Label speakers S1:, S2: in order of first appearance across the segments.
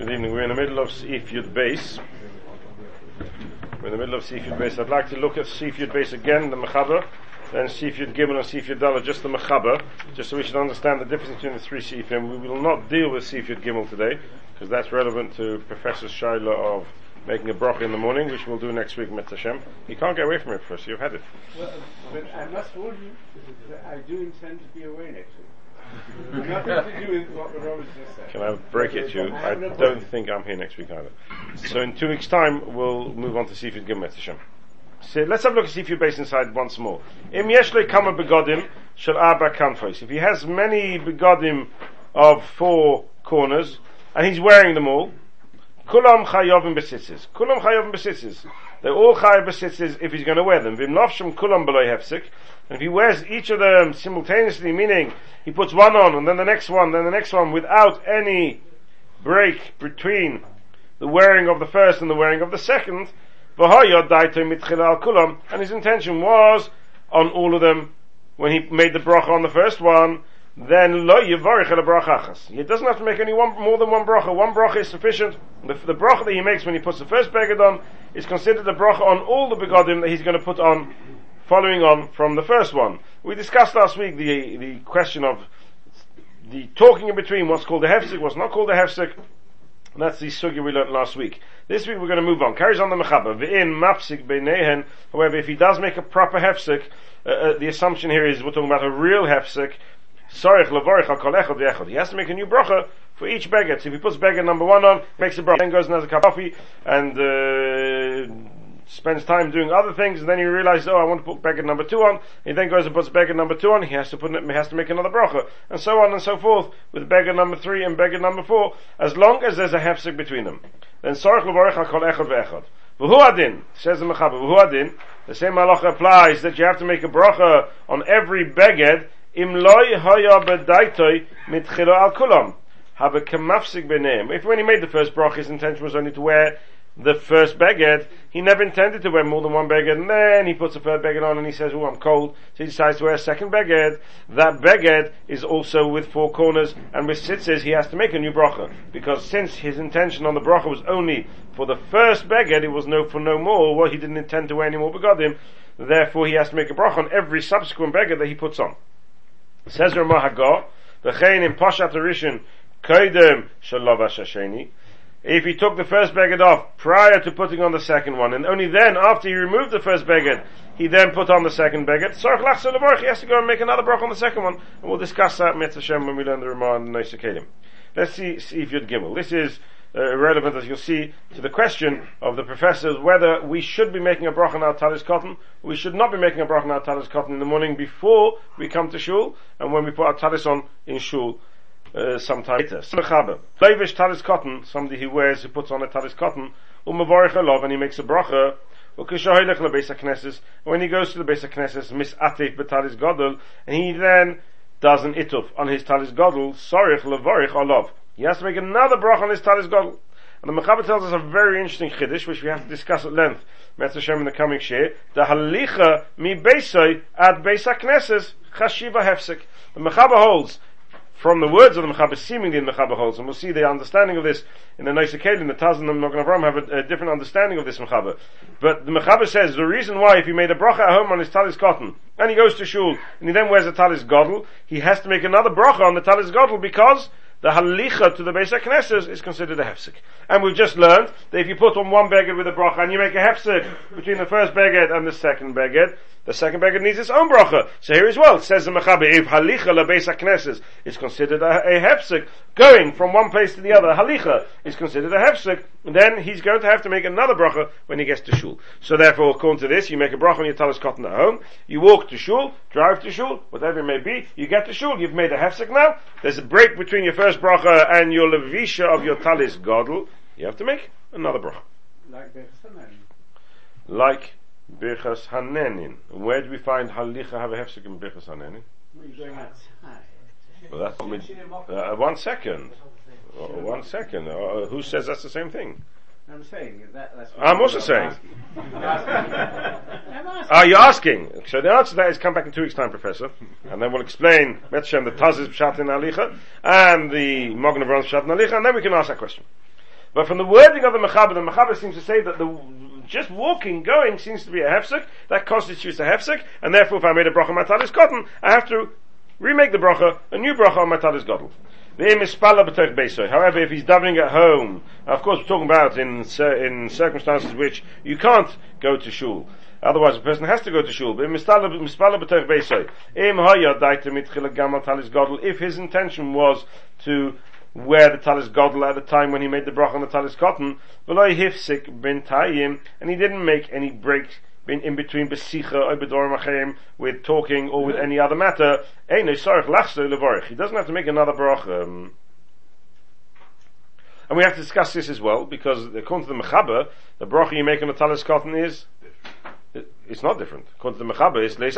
S1: Good evening. We're in the middle of Yud Base. We're in the middle of Yud Base. I'd like to look at Yud Base again, the Mechaber, then Yud Gimel and Sif Yud just the Mechaber, just so we should understand the difference between the three Sifim. We will not deal with Yud Gimel today, because that's relevant to Professor Shaila of making a bracha in the morning, which we'll do next week, Mitzvah Hashem. You can't get away from it, Professor. You've had it.
S2: Well, but I must warn you I do intend to be away next week.
S1: Can I break it to you? I don't think I'm here next week either. So in two weeks' time, we'll move on to Sif Yud Gimel, Mitzvah Hashem. So let's have a look and at Sif Yud Base inside once more. Im yeshle kama begodim shel arba kanfos. If he has many begodim of four corners, and he's wearing them all, Kulam chayovim besitzes. Kulam chayovim besitzes. They're all chayav if he's going to wear them. Vim kulam below hefsik. And if he wears each of them simultaneously, meaning he puts one on and then the next one, then the next one, without any break between the wearing of the first and the wearing of the second. And his intention was on all of them when he made the bracha on the first one, then lo yivarich el brachachas. He doesn't have to make any one more than one bracha. One bracha is sufficient. The, the bracha that he makes when he puts the first beged on is considered a bracha on all the begodim that he's going to put on, following on from the first one. We discussed last week the the question of the talking in between what's called a hefsek, what's not called a hefsek. That's the sugi we learned last week. This week we're going to move on. Carries on the mechaber. V'in mapsik beinehen. However, if he does make a proper hefsek, uh, uh, the assumption here is we're talking about a real hefsek, He has to make a new bracha for each beged. So if he puts beged number one on, makes a bracha, then goes and has a cup of coffee, and uh, spends time doing other things, and then he realizes, oh, I want to put beged number two on. He then goes and puts beged number two on. He has to put, he has to make another bracha, and so on and so forth with beged number three and beged number four, as long as there's a hefsek between them. Then sorich levorich kol echad v'echad. V'hu adin, says the Mechaber, v'hu adin, the same halacha applies that you have to make a bracha on every beged, im loy haya bedaitoi al kulam. Have a kemafsik beneim. If when he made the first brach, his intention was only to wear the first beged, he never intended to wear more than one beged, and then he puts a third beged on and he says, oh, I'm cold, so he decides to wear a second beged. That beged is also with four corners, and with sitzes, he has to make a new bracha, because since his intention on the bracha was only for the first beged, it was no for no more, well, he didn't intend to wear any more begodim, therefore he has to make a bracha on every subsequent beged that he puts on. Says Ramah Hagah, v'chein in Pashat Rishon, koidem shalava shasheni. If he took the first beged off prior to putting on the second one, and only then, after he removed the first beged, he then put on the second beged, Levarch, he has to go and make another brach on the second one, and we'll discuss that Mitzvah when we learn the Ramah and the Let's see, see if Yud Gimel. This is uh, relevant, as you'll see, to the question of the professors whether we should be making a bracha our talis cotton, we should not be making a bracha our talis cotton in the morning before we come to shul, and when we put our talis on in shul uh, sometime later. Flavish talis cotton, somebody who wears, who puts on a talis cotton, umavorich alov, and he makes a bracha, when he goes to the base of Knesset, mis atif betalis godel, and he then does an ituf on his talis godel, sorich levorich alov. He has to make another brach on his talis gadol. And the Mechaber tells us a very interesting chiddush, which we have to discuss at length, Metz Hashem in the coming shiur. The halicha mi beisai ad Beis hakneses chashiva hefsek. The Mechaber holds, from the words of the Mechaber, seemingly in the Mechaber holds, and we'll see the understanding of this in the nicer in the Taz and the Magen Avram have a, a, different understanding of this Mechaber. But the Mechaber says the reason why if he made a bracha at home on his talis cotton, and he goes to shul, and he then wears a talis gadol, he has to make another bracha on the talis gadol because the halicha to the Beis HaKnesses is considered a hefsek. And we've just learned that if you put on one beged with a bracha and you make a hefsek between the first beged and the second beged, the second beged needs its own bracha. So here as well, it says the Mechaber, if halicha le Beis HaKnesses is considered a, a hefsek, going from one place to the other, halicha is considered a hefsek, then he's going to have to make another bracha when he gets to shul. So therefore, according to this, you make a bracha on your talis cotton at home, you walk to shul, drive to shul, whatever it may be, you get to shul, you've made a hefsek now, there's a break between your first bracha and your levisha of your talis godel, you have to make another bracha.
S2: Like Bechsanan.
S1: Like Birchas Hanehenin. Where do we find halicha have a hefsek in Birchas Hanehenin? Well, that's what we, uh, one second. Uh, one second. Uh, who says that's the same thing?
S2: I'm saying that, that's what
S1: I'm also saying.
S2: I'm asking.
S1: Are you asking? So the answer to that is come back in two weeks' time, Professor, and then we'll explain Metzshem, the Taz's Pshat in Alicha, and the Magen Avram's Pshat in Alicha, and then we can ask that question. But from the wording of the Mechaber, the Mechaber seems to say that the just walking, going seems to be a hefsek, that constitutes a hefsek, and therefore if I made a bracha on my talis cotton, I have to remake the bracha, a new bracha on my talis gadol. However, if he's davening at home, of course we're talking about in, in circumstances which you can't go to shul. Otherwise, a person has to go to shul. If his intention was to wear the talis gadol at the time when he made the bracha on the talis cotton, and he didn't make any breaks in, in between besicha with talking or with any other matter. He doesn't have to make another bracha. And we have to discuss this as well because according to the mechaber, the bracha you make on the talis cotton is it's not different. According to the mechaber, it's leis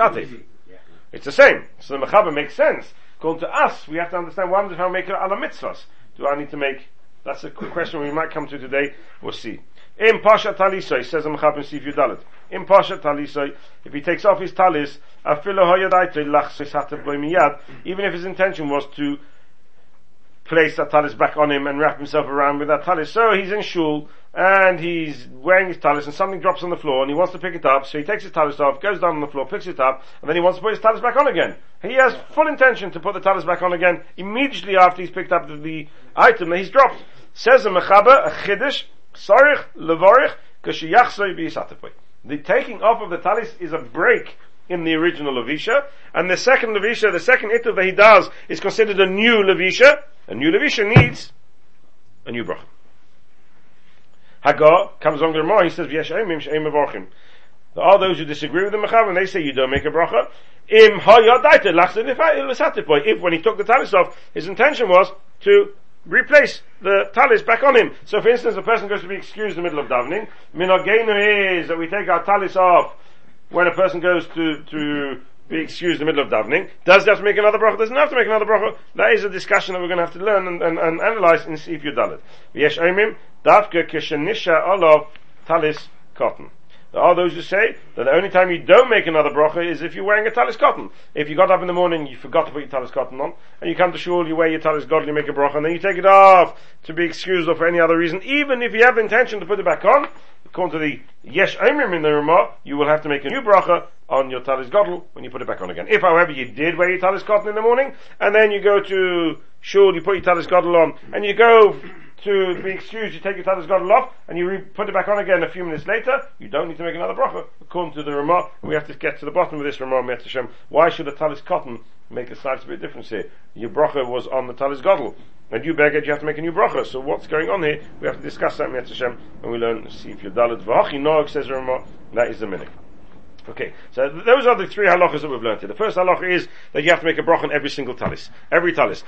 S1: It's the same. So the mechaber makes sense. According to us, we have to understand happens if I make ala mitzvahs. Do I need to make? That's a question we might come to today. We'll see. In Pasha Talisai, says in Mechab Sif Yudalit. In Pasha Talisai, if he takes off his talis, even if his intention was to place that talis back on him and wrap himself around with that talis. So he's in shul and he's wearing his talis and something drops on the floor and he wants to pick it up. So he takes his talis off, goes down on the floor, picks it up, and then he wants to put his talis back on again. He has full intention to put the talis back on again immediately after he's picked up the, the item that he's dropped. Says the mechaber, a chiddush, The taking off of the talis is a break in the original Levisha, and the second Levisha, the second ituv that he does, is considered a new Levisha, a new Levisha needs a new bracha. Hagar comes along the Ramah, he says, V'yesh eimim she'eim avorchim. There are those who disagree with the Mechav, and they say you don't make a bracha. Im hayadaita lachsin if when he took the talis off, his intention was to replace the talis back on him. So for instance, a person goes to be excused in the middle of davening. Minogenu is that we take our talis off when a person goes to, to be excused in the middle of davening, does he have to make another bracha? Doesn't have to make another bracha. That is a discussion that we're going to have to learn and, and, and analyze in Sif Yudalit. Yesh Oimim, Davke Kishanisha Olav Talis Cotton. There are those who say that the only time you don't make another bracha is if you're wearing a talis cotton. If you got up in the morning, you forgot to put your talis cotton on, and you come to shul, you wear your talis cotton, you make a bracha, and then you take it off to be excused or for any other reason, even if you have the intention to put it back on, according to the yesh Aimrim in the Ramah, you will have to make a new bracha on your talis gadol when you put it back on again. If, however, you did wear your talis cotton in the morning, and then you go to shul, you put your talis gadol on, and you go to be excused, you take your talis gadol off, and you re- put it back on again a few minutes later, you don't need to make another bracha, according to the Ramah, we have to get to the bottom of this Ramah, Hashem. Why should a talis cotton make a slight bit of difference here? Your bracha was on the talis gadol. And you beggar, you have to make a new bracha. So what's going on here? We have to discuss that Hashem when we learn see if you're dalit v'hachi noag says Ramah. That is the minute. Okay, so those are the three halachas that we've learned here. The first halacha is that you have to make a bracha on every single talis. Every talis.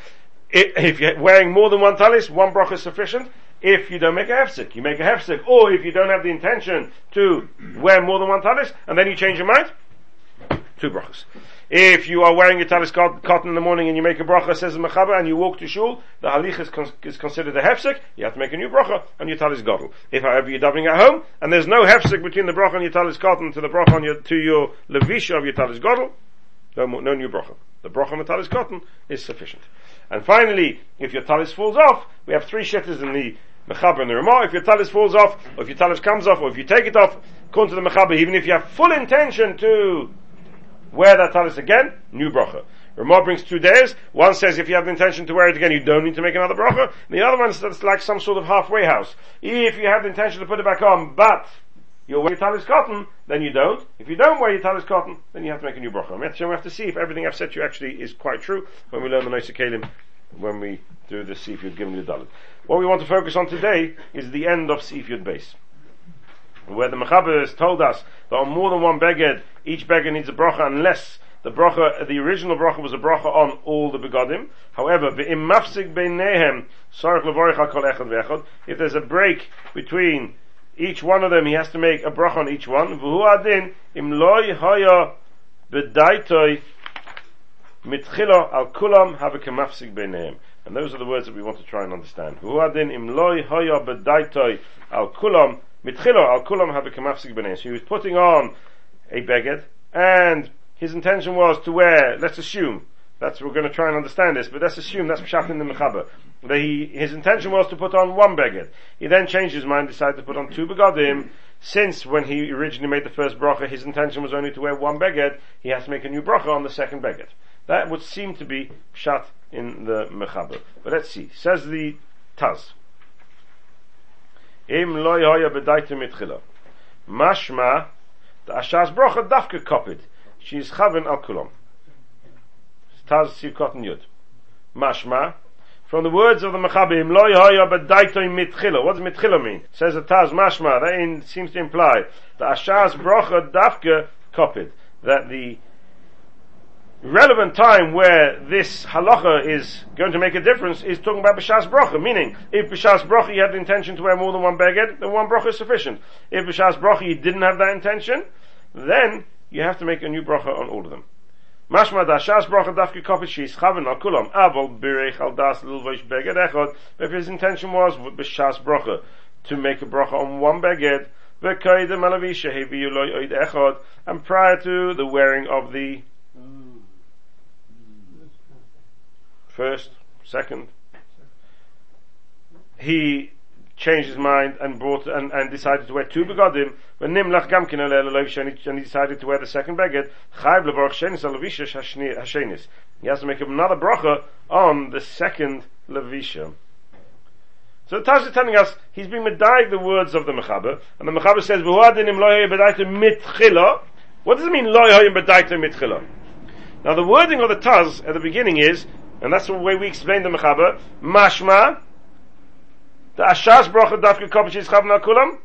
S1: If you're wearing more than one talis, one bracha is sufficient. If you don't make a hefsek, you make a hefsek. Or if you don't have the intention to wear more than one talis, and then you change your mind, two brachas. If you are wearing your talis cotton in the morning and you make a bracha, says the mechaber, and you walk to shul, the halich is, con- is considered a hefsek, you have to make a new bracha on your talis gadol. If however you're davening at home, and there's no hefsek between the bracha on your talis cotton to the bracha on your, to your levisha of your talis gadol, no, no new bracha. The bracha on the talis cotton is sufficient. And finally, if your talis falls off, we have three shittahs in the mechaber and the Ramah. If your talis falls off, or if your talis comes off, or if you take it off, according to the mechaber, even if you have full intention to wear that talis again, new bracha. Ramah brings two days. One says if you have the intention to wear it again, you don't need to make another bracha. And the other one says is like some sort of halfway house. If you have the intention to put it back on, but you wear your talis cotton, then you don't. If you don't wear your talis cotton, then you have to make a new bracha. We have to see if everything I've said to you actually is quite true when we learn the Noisa Kalim, when we do the Sif Yud the Dalit. What we want to focus on today is the end of Sif Yud base where the Mechaber has told us that on more than one beged, each beged needs a bracha unless the bracha, the original bracha was a bracha on all the begodim. However, if there's a break between each one of them, he has to make a bracha on each one. im loy haya al kulam have And those are the words that we want to try and understand. im loy haya al kulam Mitchilo al kulam habekamafsik b'nei. So he was putting on a beged, and his intention was to wear, let's assume, that's, we're going to try and understand this, but let's assume that's Pshat in the Mechaber. That he, his intention was to put on one beged. He then changed his mind, decided to put on two begadim. Since when he originally made the first bracha, his intention was only to wear one beged, he has to make a new bracha on the second beged. That would seem to be shut in the mechaber. But let's see. Says the Taz. Im lo yoya bedaita mitchila. Mashma, the ashas bracha dafka copied. She is chaven al kulam. Taz sivkot yud. Mashma, from the words of the Machabim, lo yoya bedaita mitchila. What does mitchila mean? Says the Taz mashma, that in, seems to imply the ashas bracha dafka copied. That the relevant time where this halacha is going to make a difference is talking about b'shas bracha. Meaning, if b'shas bracha you had the intention to wear more than one beged, then one bracha is sufficient. If b'shas bracha you didn't have that intention, then you have to make a new bracha on all of them. Mashma da shas bracha dafke kopit shis chaven al kulam avol birech al das lilvoish beged echod. If his intention was b'shas bracha to make a bracha on one beged, v'koydem alavisha hevi oid echod, and prior to the wearing of the first, second. He changed his mind and brought and, and decided to wear two begadim. When nimlach gamkin and he decided to wear the second beged. Chayv levarach shenis alavisha hashenis. He has to make another bracha on the second levisha. So the Taz is telling us he's been medayik the words of the Mechaber, and the Mechaber says, "V'huadinim loyay bedayte mitchila." What does it mean loyay bedayte mitchila? Now the wording of the Taz at the beginning is and that's the way we explain the Mechaber. Mashma, the Ashas Bracha Dafke Kopish is Chavna Kulam,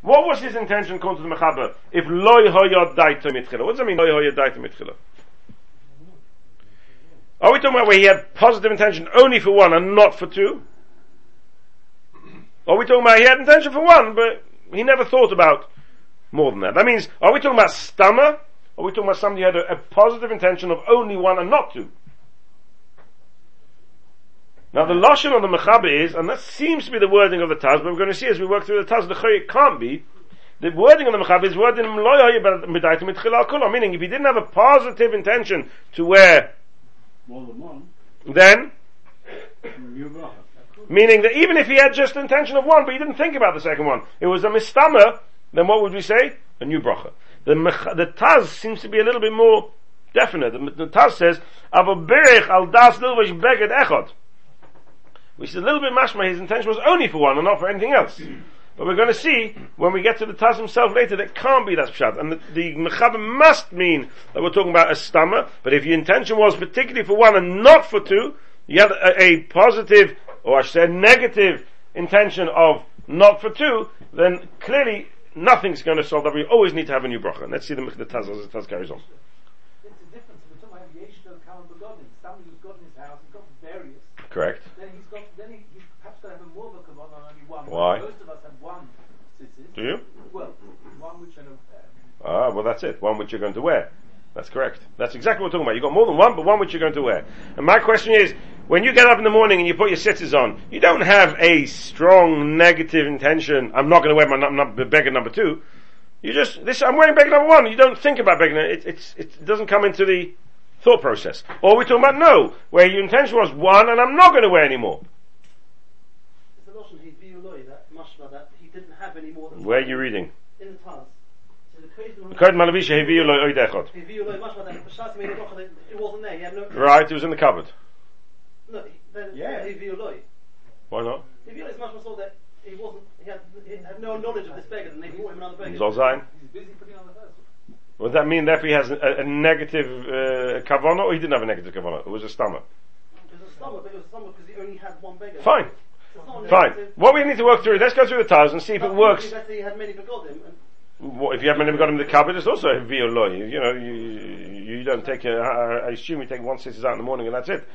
S1: What was his intention according to the Mechaber? If loy hoyot daita mitchila. What does that mean, loy hoyot daita mitchila? Are we talking about where he had positive intention only for one and not for two? Are we talking about he had intention for one, but he never thought about more than that. That means, are we talking about stammer? Are we talking about somebody who had a, a positive intention of only one and not two? Now the lashon on the mechaber is, and that seems to be the wording of the Taz, but we're going to see as we work through the Taz, the it can't be. The wording on the mechaber is wording meaning if he didn't have a positive intention to wear
S2: more than one,
S1: then meaning that even if he had just the intention of one, but he didn't think about the second one, it was a mistamer then what would we say? A new bracha. The, the Taz seems to be a little bit more definite. The, the Taz says, berich al das beged echot. Which is a little bit mashma, his intention was only for one and not for anything else. But we're going to see when we get to the Taz himself later that can't be that pshat. And the, the Mechaber must mean that we're talking about a stammer. But if your intention was particularly for one and not for two, you had a, a positive, or I should say a negative intention of not for two, then clearly nothing's going to solve that. We always need to have a new bracha. let's see the, the Taz as the Taz carries on. Correct.
S3: Then he's got, then he, he's perhaps going to have a more of a kavanah on only one.
S1: Why?
S3: Most of us have one.
S1: Do you?
S3: Well, one which are, uh,
S1: Ah, well that's it. One which you're going to wear. That's correct. That's exactly what we're talking about. You've got more than one, but one which you're going to wear. And my question is, when you get up in the morning and you put your sitters on, you don't have a strong negative intention, I'm not going to wear my num- beggar number two. You just, this, I'm wearing beggar number one. You don't think about beggar, it, it, it doesn't come into the thought process. Or we're talking about no, where your intention was one and I'm not going to wear anymore. Where are you reading?
S3: In the Taz.
S1: Right, it was in the cupboard.
S3: No, then
S2: yeah.
S1: Why not?
S3: He wasn't, he had, he had no knowledge of this beggar, and they brought him another beggar.
S1: He's busy putting on the first Would that mean therefore he has a, a negative uh, kavana, or he didn't have a negative kavana? It was a stomach.
S3: It was a stomach, but it was a stomach because he only had one beggar.
S1: Fine. Fine. What we need to work through, let's go through the tiles and see if it works.
S3: He had many
S1: what, if you haven't even got him in the cupboard, it's also a violoi. You know, you, you don't take a, I assume you take one scissors out in the morning and that's it.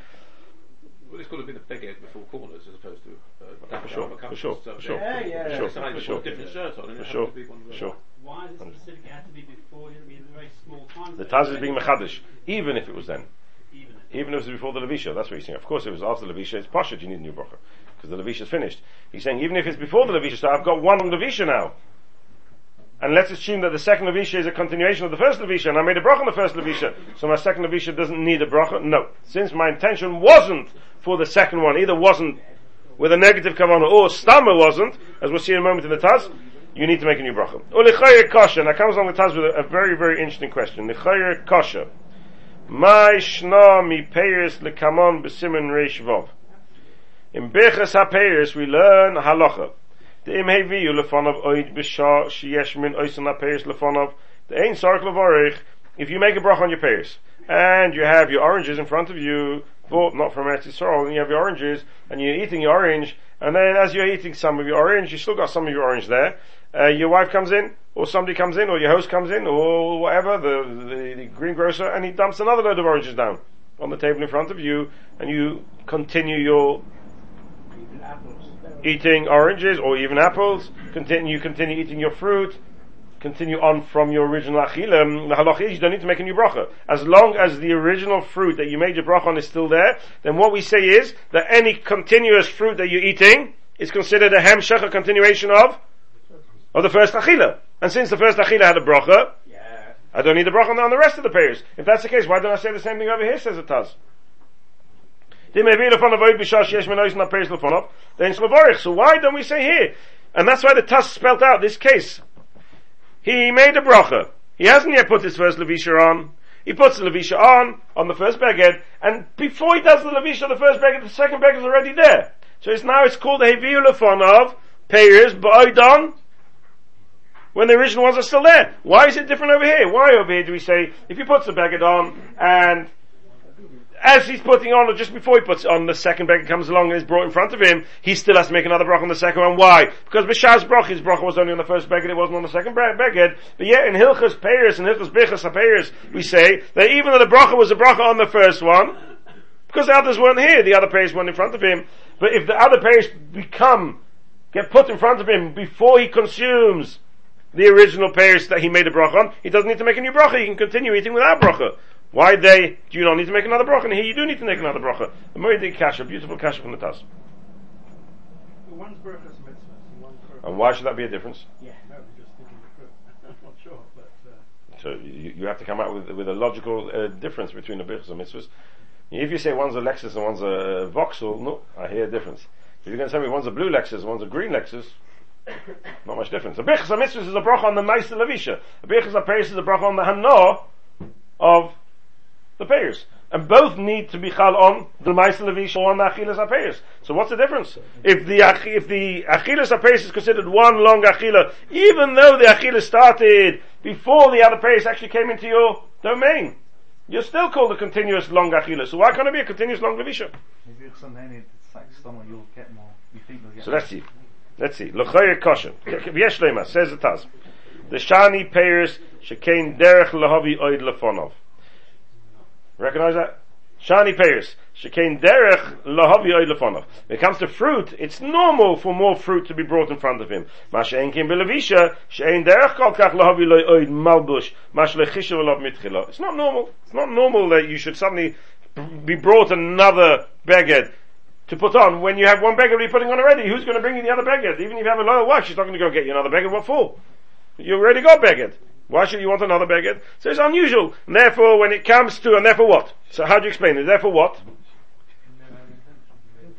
S4: Well, it's got to be the big egg before corners as opposed to uh,
S1: for sure, for sure, for sure,
S2: yeah, yeah,
S1: for sure,
S4: for
S1: sure,
S4: different shirt on,
S1: for sure, for sure.
S5: Why is it specific? It had to be before. It be a very small time.
S1: The Taz is being mechadish, even if it was then. Even, even if it was before the Levisha, that's what he's saying. Of course, if it was after the Levisha, it's Pashat, you need a new bracha. Because the Levisha is finished. He's saying, even if it's before the Levisha, so I've got one Levisha now. and let's assume that the second Levisha is a continuation of the first Levisha, and I made a bracha on the first Levisha, so my second Levisha doesn't need a bracha? No. Since my intention wasn't for the second one, either wasn't with a negative kavanah or stammer wasn't, as we'll see in a moment in the Taz, you need to make a new bracha. Ulichayr kasha, now comes along the Taz with a, a very, very interesting question. Lichayr kasha. My shna mi peiris lekamon b'simen reish vov. In Bechas HaPeiris we learn halacha. The im hevi lefonov oid b'shah sheyesh min oisan HaPeiris lefonov. The ein sark levorich. If you make a bracha on your peiris, and you have your oranges in front of you, bought not from Eretz Yisrael, and you have your oranges, and you're eating your orange, and then as you're eating some of your orange, you still got some of your orange there, uh, your wife comes in, or somebody comes in, or your host comes in, or whatever, the, the, the greengrocer, and he dumps another load of oranges down on the table in front of you, and you continue your eating oranges or even apples, continue, you continue eating your fruit, continue on from your original achilim, the halach is you don't need to make a new bracha. As long as the original fruit that you made your bracha on is still there, then what we say is that any continuous fruit that you're eating is considered a hemshech, a continuation of, of the first achila. And since the first achila had a bracha, I don't need a bracha on the rest of the payers. If that's the case, why don't I say the same thing over here, says it does. So why don't we say here? And that's why the Tas spelt out this case. He made a bracha. He hasn't yet put his first levisha on. He puts the levisha on, on the first beged, and before he does the levisha the first beged, the second beged is already there. So it's now, it's called the heviulafon of payers, ba'oidon, when the original ones are still there. Why is it different over here? Why over here do we say, if he puts the beged on, and as he's putting on, or just before he puts on, the second beggar comes along and is brought in front of him, he still has to make another brach on the second one. Why? Because Bishaz brach, his brach was only on the first beggar, it wasn't on the second beggar. But yet in Hilchas Peiris and Hilchas Bichas HaPeiris, we say that even though the bracha was a bracha on the first one, because the others weren't here, the other pairs weren't in front of him, but if the other pairs become, get put in front of him before he consumes the original pairs that he made a bracha on, he doesn't need to make a new bracha, he can continue eating without bracha. Why they, do you not need to make another bracha? And here you do need to make another bracha. The Moedik Kasha, beautiful Kasha from the Tas.
S5: One's brachas mitzvahs, one's
S1: And why should that be a difference?
S5: Yeah, no, I'm just thinking I'm not sure, but, uh,
S1: So you, you have to come out with, with a logical uh, difference between the brachas and mitzvahs. If you say one's a Lexus and one's a Vauxhall, no, I hear a difference. If you're going to tell me one's a blue Lexus and one's a green Lexus, not much difference. A brichas mitzvahs is a bracha on the Maisa Levisha. A brichas Paris is a bracha on the Hana of the payers. And both need to be chal on the Levisha or on the Achilas HaPayers. So what's the difference? If the, if the Achilas HaPayers is considered one long Achila, even though the Achila started before the other Payers actually came into your domain, you're still called a continuous long Achila. So why can't it be a continuous long Levisha?
S6: Maybe if something it's like stomach, you'll get more. You think you'll get
S1: So let's see. Let's see. L'chayr kosher. V'yesh lema, says the Taz. The shani payers shekain derech lahavi oid lefonov. Recognize that? Shani payers. Shekain derech lahavi oid lefonov. When it comes to fruit, it's normal for more fruit to be brought in front of him. Masha kim belevisha, she'ein derech kol kach lahavi loy malbush, mash lechisha v'lav mitchila. It's not normal. It's not normal that you should suddenly be brought another beged to put on when you have one beggar you're putting on already. Who's going to bring you the other beggar? Even if you have a loyal wife, she's not going to go get you another beggar. What for? You already got beggared. Why should you want another beggar? So it's unusual. And therefore, when it comes to, and therefore what? So how do you explain it? Therefore what?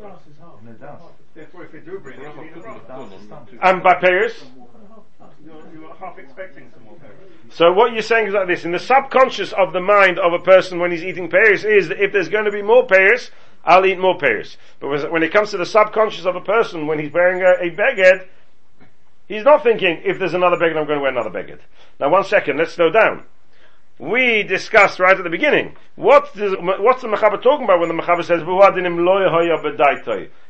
S6: No.
S2: Therefore, if they do bring it, you need a bracha.
S6: Dance is done.
S1: And by payers?
S2: You're, you're half expecting some more payers.
S1: So what you're saying is like this, in the subconscious of the mind of a person when he's eating pears is that if there's going to be more pears, I'll eat more pears. But when it comes to the subconscious of a person when he's wearing a, a beged, he's not thinking, if there's another beged, I'm going to wear another beged. Now one second, let's slow down. We discussed right at the beginning, what's the, what's the Mechaber talking about when the Mechaber says?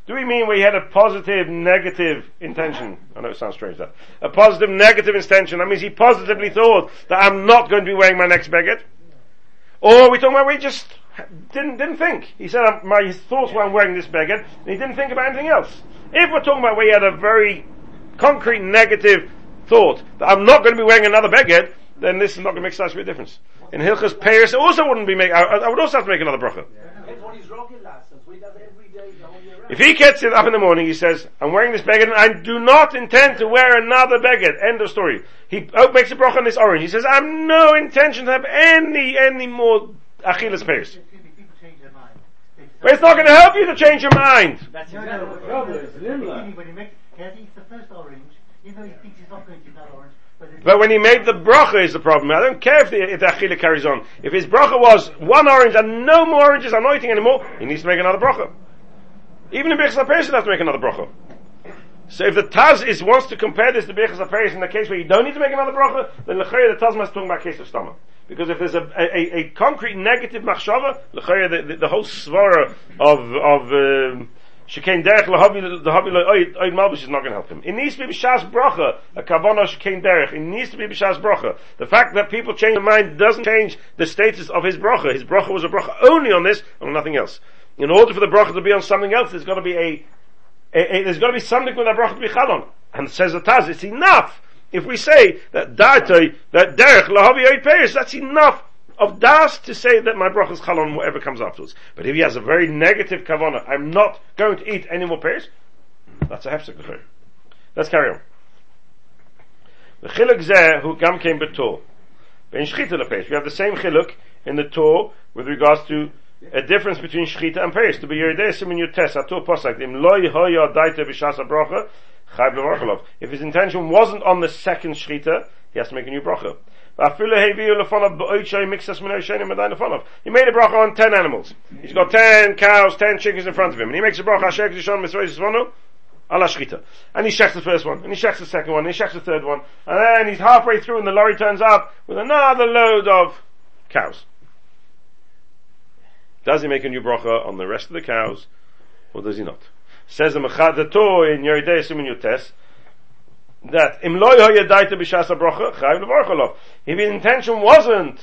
S1: Do we mean we had a positive, negative intention? I know it sounds strange that. A positive, negative intention. That means he positively thought that I'm not going to be wearing my next beged. Or are we talking about we just didn't, didn't think. He said, my thoughts were I'm wearing this beged, and he didn't think about anything else. If we're talking about he had a very concrete negative thought that I'm not going to be wearing another beged, then this is not going to make such a big difference. In Hilchas Peiris, it also wouldn't be make, I, I would also have to make another bracha.
S3: Depends what his rocket lessons. We does every day, the whole year round.
S1: If he gets it up in the morning, he says, I'm wearing this beged and I do not intend to wear another beged. End of story. He oh, makes a bracha on this orange. He says, I have no intention to have any, any more achilas pairs.
S7: Excuse me, people change their mind. They
S1: But it's not going to help you to change your mind.
S3: That's
S7: No,
S3: exactly
S7: no,
S3: what
S2: Trouble is, Limla.
S7: When he- when he makes, he has eats the first orange, even though he thinks he's not going to eat that orange, but,
S1: But when he made the bracha is the problem. I don't care if the, if the achila carries on. If his bracha was one orange and no more oranges are not eating anymore, he needs to make another bracha. Even in Birchas HaPeres, he has to make another bracha. So if the Taz is, wants to compare this to Birchas HaPeres in the case where you don't need to make another bracha, then L'chayah the Taz must talk about case of stomach. Because if there's a, a, a concrete negative machshava, L'chayah the, the, the whole svara of, of, um, Shekain derech lahavi lahavi oid oid malbish is not going to help him. It needs to be b'shas bracha a kavana shekain derech. It needs to be b'shas bracha. The fact that people change their mind doesn't change the status of his bracha. His bracha was a bracha only on this and on nothing else. In order for the bracha to be on something else, there's got to be a, a, a there's got to be something with that bracha to be chad on. And says the Taz, it's enough if we say that dartoi that derech lahavi oid peiris. That's enough of das to say that my bracha is chal on whatever comes afterwards. But if he has a very negative kavana, I'm not going to eat any more pears, that's a hefsek l'chayr. Let's carry on. The chiluk zeh who gam came betor. Ben shchita lepeis. We have the same chiluk in the Torah with regards to a difference between shchita and pears. To be yeridei simin yutes atur posak im lo yehoya daita b'shas bracha chayv. If his intention wasn't on the second shchita, he has to make a new bracha. He made a bracha on ten animals. He's got ten cows, ten chickens in front of him, and he makes a bracha. And he checks the first one, and he checks the second one, and he checks the third one, and then he's halfway through, and the lorry turns up with another load of cows. Does he make a new bracha on the rest of the cows, or does he not? Says the Mechad the Torah in Yoreh Deah Simin Yutes, that im loy hoye daita b'shas bracha chayv levarchalov. If his intention wasn't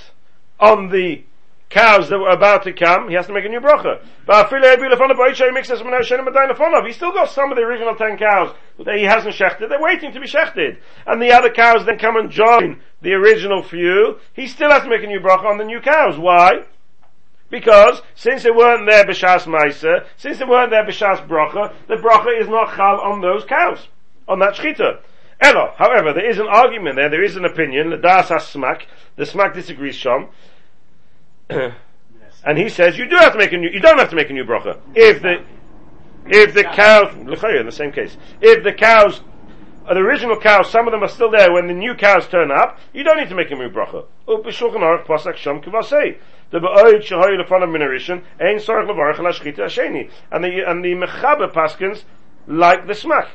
S1: on the cows that were about to come, he has to make a new bracha. But He still got some of the original ten cows that he hasn't shechted. They're waiting to be shechted. And the other cows then come and join the original few. He still has to make a new bracha on the new cows. Why? Because since they weren't there b'shas ma'isa, since they weren't there b'shas bracha, the bracha is not chal on those cows, on that shchita. Elo, however, there is an argument there, there is an opinion, the Das Smak, the Smak disagrees Shom, and he says you do have to make a new, you don't have to make a new bracha. If the, if the cows, in the same case, if the cows, the original cows, some of them are still there when the new cows turn up, you don't need to make a new bracha. And the, and the mechaber paskins, like the Smak.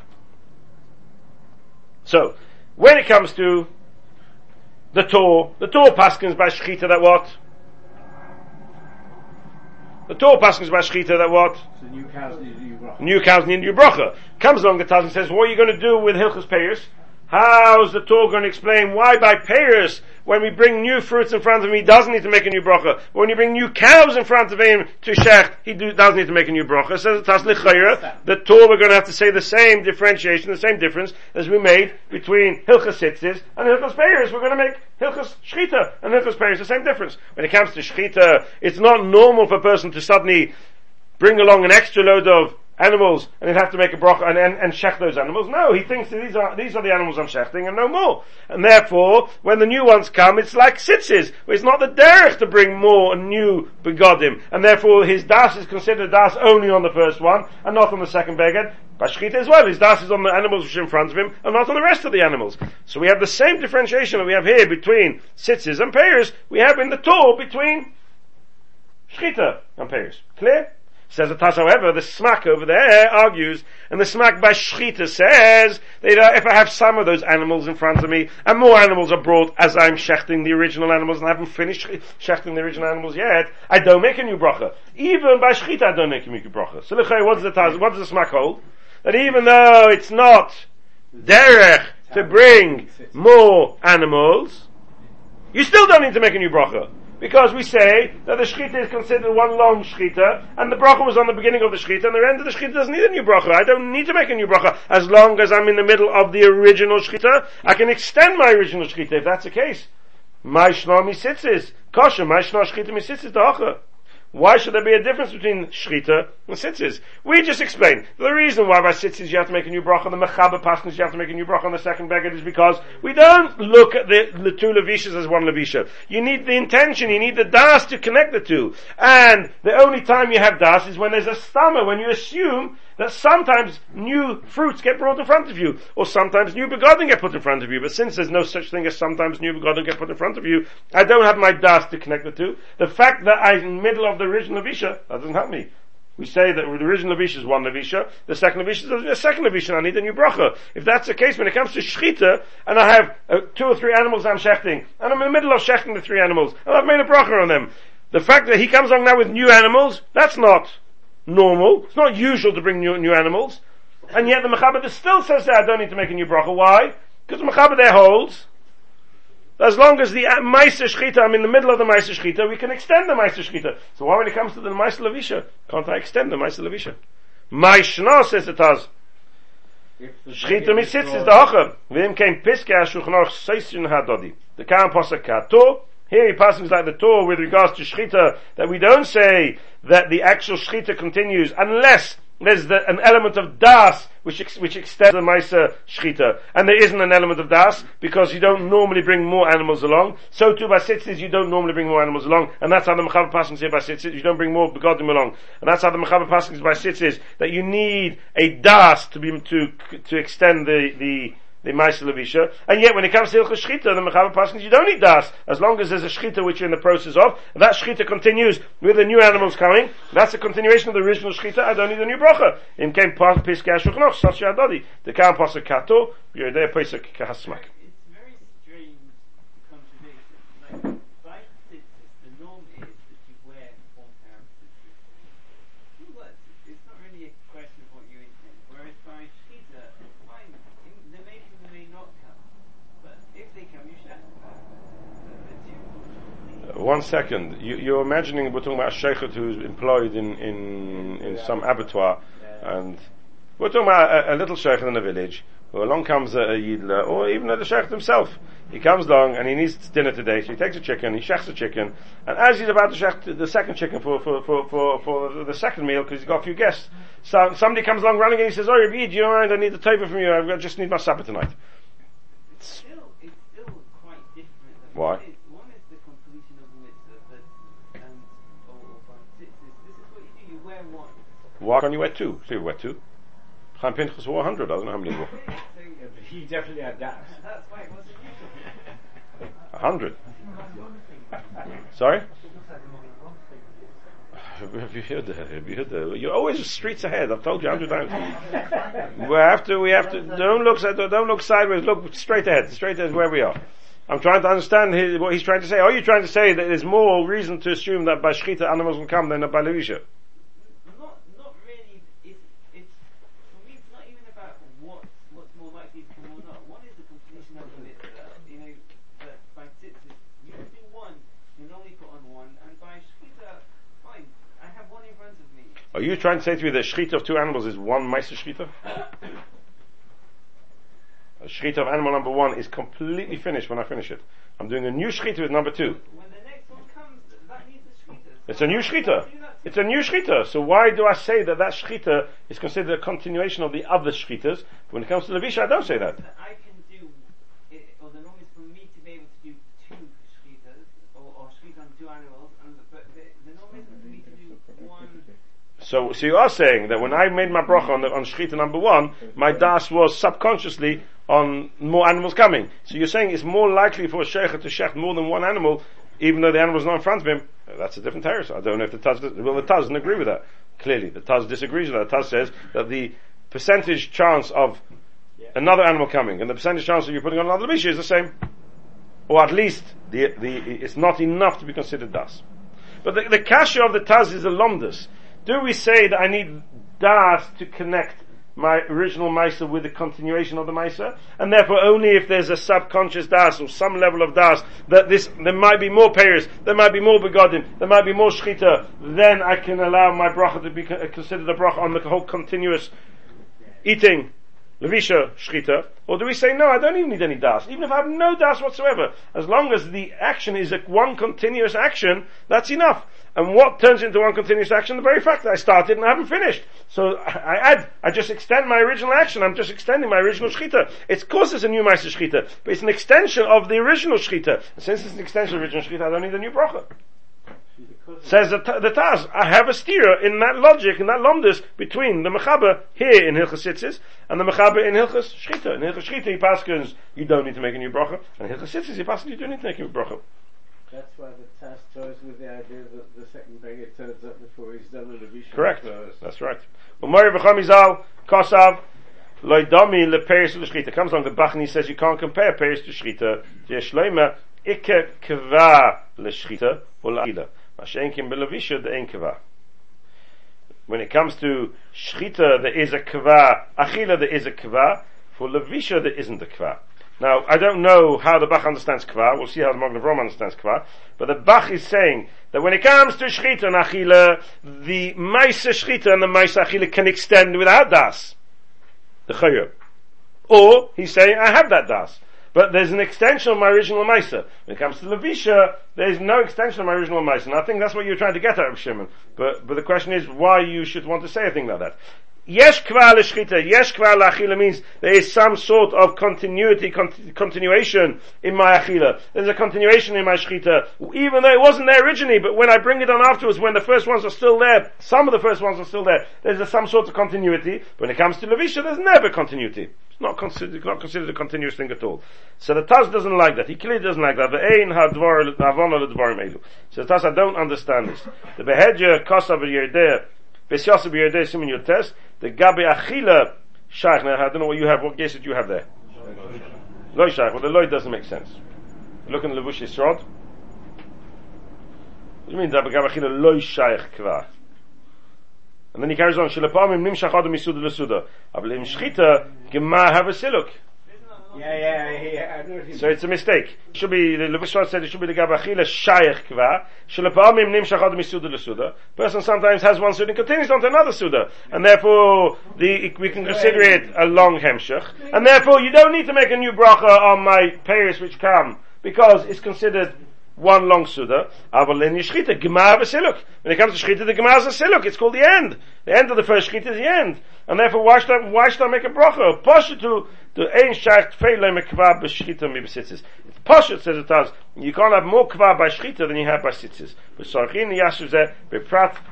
S1: So, when it comes to the Torah, the Torah paskins by Shechita that what? The Torah paskins by Shechita that what?
S2: So new cows need a new bracha.
S1: New cows need a new bracha. Comes along the Taz and says, what are you going to do with Hilchas Peiris? How's the Torah going to explain why by Peiris, when we bring new fruits in front of him, he doesn't need to make a new bracha. When you bring new cows in front of him to Shech, he do, does need to make a new bracha. Says Lichayra, the Torah we're going to have to say the same differentiation, the same difference as we made between Hilchas Sitzis and Hilchas Peiris. We're going to make Hilchas Shchita and Hilchas Peiris the same difference. When it comes to Shchita, it's not normal for a person to suddenly bring along an extra load of animals and he'd have to make a bracha and, and, and shech those animals. No, he thinks that these are, these are the animals I'm shechting and no more. And therefore, when the new ones come, it's like sitzes, it's not the derech to bring more new begodim. And therefore, his das is considered das only on the first one and not on the second beged. Bashchita as well, his das is on the animals which are in front of him and not on the rest of the animals. So we have the same differentiation that we have here between sitzes and payers, we have in the Torah between shchita and payers. Clear? Says the Taz, however, the Smak over there argues, and the Smak by Shchita says that uh, if I have some of those animals in front of me, and more animals are brought as I'm shechting the original animals, and I haven't finished shechting the original animals yet, I don't make a new bracha. Even by Shchita, I don't make a new bracha. So look, what does the Taz, what does the Smak hold? That even though it's not derech to bring more animals, you still don't need to make a new bracha. Because we say that the shechita is considered one long shechita, and the bracha was on the beginning of the shechita, and the end of the shechita doesn't need a new bracha. I don't need to make a new bracha. As long as I'm in the middle of the original shechita, I can extend my original shechita if that's the case. My shnor misitzis. Kosher, my shnor shechita misitzis dacha. Why should there be a difference between shchita and sitzes? We just explained the reason why by sitzes you have to make a new bracha, the mechaber pasnas you have to make a new bracha on the second beggar is because we don't look at the, the two levishas as one levisha. You need the intention, you need the das to connect the two. And the only time you have das is when there's a stammer, when you assume that sometimes new fruits get brought in front of you, or sometimes new begotten get put in front of you. But since there's no such thing as sometimes new begotten get put in front of you, I don't have my das to connect the two. The fact that I'm in the middle of the original Levisha, that doesn't help me. We say that the original Levisha is one Levisha, the second Levisha is a second Levisha, I need a new bracha. If that's the case, when it comes to Shechita, and I have uh, two or three animals I'm shechting, and I'm in the middle of shechting the three animals, and I've made a bracha on them, the fact that he comes along now with new animals, that's not normal. It's not usual to bring new, new animals. And yet the Mechaber still says that I don't need to make a new bracha. Why? Because the Mechaber there holds as long as the uh, Maisa Shchita, I'm in the middle of the Maisa Shchita, we can extend the Maisa Shchita. So why when it comes to the Maisa Levisha, can't I extend the Maisa Levisha? Maishna says it does. Shchita misitz is the Hocher. Vim came Piske HaShuchnoch Seisun HaDodi. The Kahan Posek Kato, here he passes like the Torah with regards to Shchita, that we don't say that the actual Shchita continues unless there's the, an element of das which ex, which extends the Maisa Shchita, and there isn't an element of das because you don't normally bring more animals along. So too by sitzis you don't normally bring more animals along, and that's how the Mechaber passing here by sitzis you don't bring more begodim along, and that's how the Mechaber passing by sitzis that you need a das to be to to extend the the the Maisa and yet when it comes to Hilchah Shchita, the Mechaber Paskins, you don't need Das, as long as there's a Shchita which you're in the process of, that Shchita continues with the new animals coming, that's a continuation of the original Shchita, I don't need a new Bracha. In came Piskei HaShuchnoch, Sashi Adadi, the Kam Pasuk Kato, you're there Pesach Kahasmak.
S5: It's very strange contradiction. Like, by tzitzis, the norm is that you wear one pair of tzitzis. But it's not really a question of what you intend. Whereas by Shita, fine, in- they may come, they may not come. But if they come, you should have to come. The- the two-
S1: One second, you, you're imagining we're talking about a sheikhet who's employed in, in, in some abattoir, and we're talking about a, a little sheikhet in a village, who along comes a, a yidla, or even the sheikhet himself. He comes along and he needs dinner today, so he takes a chicken, he shechs a chicken, and as he's about to shech the second chicken for, for, for, for, for the second meal, because he's got a few guests, so somebody comes along running and he says, oh, Rabbi, do you mind, I need the table from you, I just need my supper tonight.
S5: It's still, it's still quite different.
S1: Why? Why can't you wear two? So you wear two. Chaim Pinchas wore 100, I don't know how many he wore.
S2: He definitely had that.
S5: that's why it wasn't usual.
S1: A hundred. Sorry? Have you heard that? Have you heard that? You're always streets ahead. I've told you a hundred times. we have to. We have to. Don't look. side- Don't look sideways. Look straight ahead. Straight ahead is where we are. I'm trying to understand his, what he's trying to say. Are you trying to say that there's more reason to assume that by shchita animals will come than by levisha?
S5: Not, not really. It's, it's for me. It's not even about what what's more likely to come or not. One is the completion of the mitzvah. You know, but by tzitzit, you can do one. You normally put on one, and by shchita, fine. I have one in front of me.
S1: Are you trying to say to me that shchita of two animals is one meister shchita? A shchita of animal number one is completely finished when I finish it. I'm doing a new shchita with number two.
S5: When the next one comes, that needs a shchita.
S1: It's a new shchita.
S5: Do
S1: It's a new shchita. So why do I say that that shchita is considered a continuation of the other shchitas? When it comes to the Levisha, I don't say that.
S5: that I can do, it, or the norm is for me to be able to do two shchitas, or, or shchita on two animals, and the, but the, the norm isn't for me to do one.
S1: So, so you are saying that when I made my bracha on, the, on shchita number one, my das was subconsciously on more animals coming. So you're saying it's more likely for a sheikh to shecht more than one animal, even though the animal's not in front of him. That's a different terrace. I don't know if the Taz, well the Taz doesn't agree with that. Clearly, the Taz disagrees with that. The Taz says that the percentage chance of another animal coming and the percentage chance of you putting on another leash is the same. Or at least, the, the, it's not enough to be considered das. But the, the kasha of the Taz is a lomdus. Do we say that I need das to connect my original Maisa with the continuation of the Maisa? And therefore only if there's a subconscious das or some level of das that this, there might be more payers, there might be more begodim, there might be more shchita, then I can allow my bracha to be uh, considered a bracha on the whole continuous eating Levisha Shchita, or do we say, no, I don't even need any das, even if I have no das whatsoever, as long as the action is a one continuous action, that's enough. And what turns into one continuous action? The very fact that I started and I haven't finished. So I add, I just extend my original action, I'm just extending my original Shchita. It's, of course it's a new Maisa Shchita, but it's an extension of the original Shchita. Since it's an extension of the original Shchita, I don't need a new bracha. Says the, the Taz, I have a steer in that logic, in that lomdus, between the Mechaber here in Hilchas Sitzis, and the Mechaber in Hilchas Shchita. In Hilchas Shchita, he paskins, you don't need to make a new bracha, and in Hilchas Sitzis, he paskins, you do need to make a new bracha.
S2: That's why the Taz toys with the idea that the second beggar turns up before he's done with the Rishon
S1: Correct.
S2: first.
S1: That's right. Umari v'chamizal, kosav, loidami leperis shchita. Comes along the Bachni says you can't compare peris to shchita. Yeshleima, ikke kva l'shchita, or la'ila. When it comes to shchita, there is a kva. Achila, there is a kva. For levisha, there isn't a kva. Now, I don't know how the Bach understands kva. We'll see how the Magen Avram understands kva. But the Bach is saying that when it comes to shchita and achila, the maisa shchita and the maisa achila can extend without das. The chayur. Or, he's saying, I have that das. But there's an extension of my original Maisa. When it comes to Levisha, there's no extension of my original Maisa. And I think that's what you're trying to get at, Shimon. But, but the question is why you should want to say a thing like that. Yesh kvar l'shchita, yesh kvar l'achila means there is some sort of continuity, con- continuation in my achila. There's a continuation in my shchita, even though it wasn't there originally, but when I bring it on afterwards, when the first ones are still there, some of the first ones are still there, there's a, some sort of continuity. When it comes to Levisha, there's never continuity. It's not considered, not considered a continuous thing at all. So the Taz doesn't like that. He clearly doesn't like that. So the Taz, I don't understand this. The behedja kosav Yoreh Deah, B'syasa b'Yoreh Deah simin your test. The gabi achila shaykh. Now I don't know what you have. What guess did you have there? Loy shaykh. Well, the loy doesn't make sense. Look in the levush yisrod. What do you mean? Gabi achila loy shaykh kvar. And then he carries on. Shilapamim nimshach adam misuda l'suda. Aval im shchita gema have a siluk.
S2: Yeah, yeah, yeah, I know
S1: So it's a mistake. It should be the Levushvat said it should be the Gabachila Shayach Kva. Shalapamim Nim Shachad Misuda Lesuda. Person sometimes has one suda and continues on to another suda, and therefore the we can consider it a long hemshach, and therefore you don't need to make a new bracha on my payers which come because it's considered one long suda. Aval in Yishchita Gemar v'Siluk. When it comes to Shchita, the Gemar is a Siluk. It's called the end. The end of the first Shchita is the end, and therefore why should I, why should I make a bracha? Pasha to to ein shacht feile mekva b'shchita mi b'tzitzis. It's Pasha says it does. You can't have more kva by shchita than you have by tzitzis. B'sarchin yashu zeh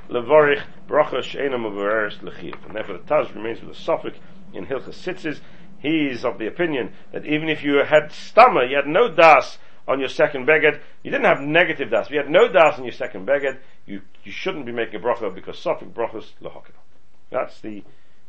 S1: levorich bracha she'ena mevoreres lechiv. And therefore the Taz remains with the suffix in Hilchas Tzitzis. He is of the opinion that even if you had stammer, you had no das on your second beged, you didn't have negative das. If you had no das on your second beged, you, you shouldn't be making a bracha because suffix brachas lehokah. That's the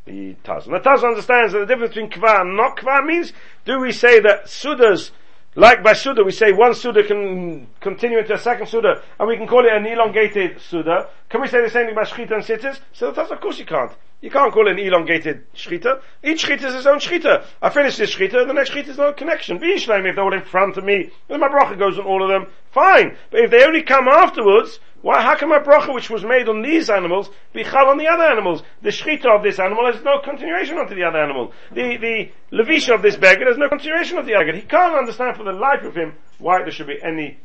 S1: the Taz. And the Taz understands that the difference between kva and not kva means, do we say that sudas, like by suda, we say one suda can continue into a second suda, and we can call it an elongated suda. Can we say the same thing about shchita and sitters? So the Taz, of course you can't. You can't call an elongated shchita. Each shchita is its own shchita. I finish this shchita, the next shchita is no connection. Be if they're all in front of me, then my bracha goes on all of them, fine. But if they only come afterwards, why, how can my bracha, which was made on these animals, be chal on the other animals? The shchita of this animal has no continuation onto the other animal. The, the levisha of this beggar has no continuation of the other. He can't understand for the life of him why there should be any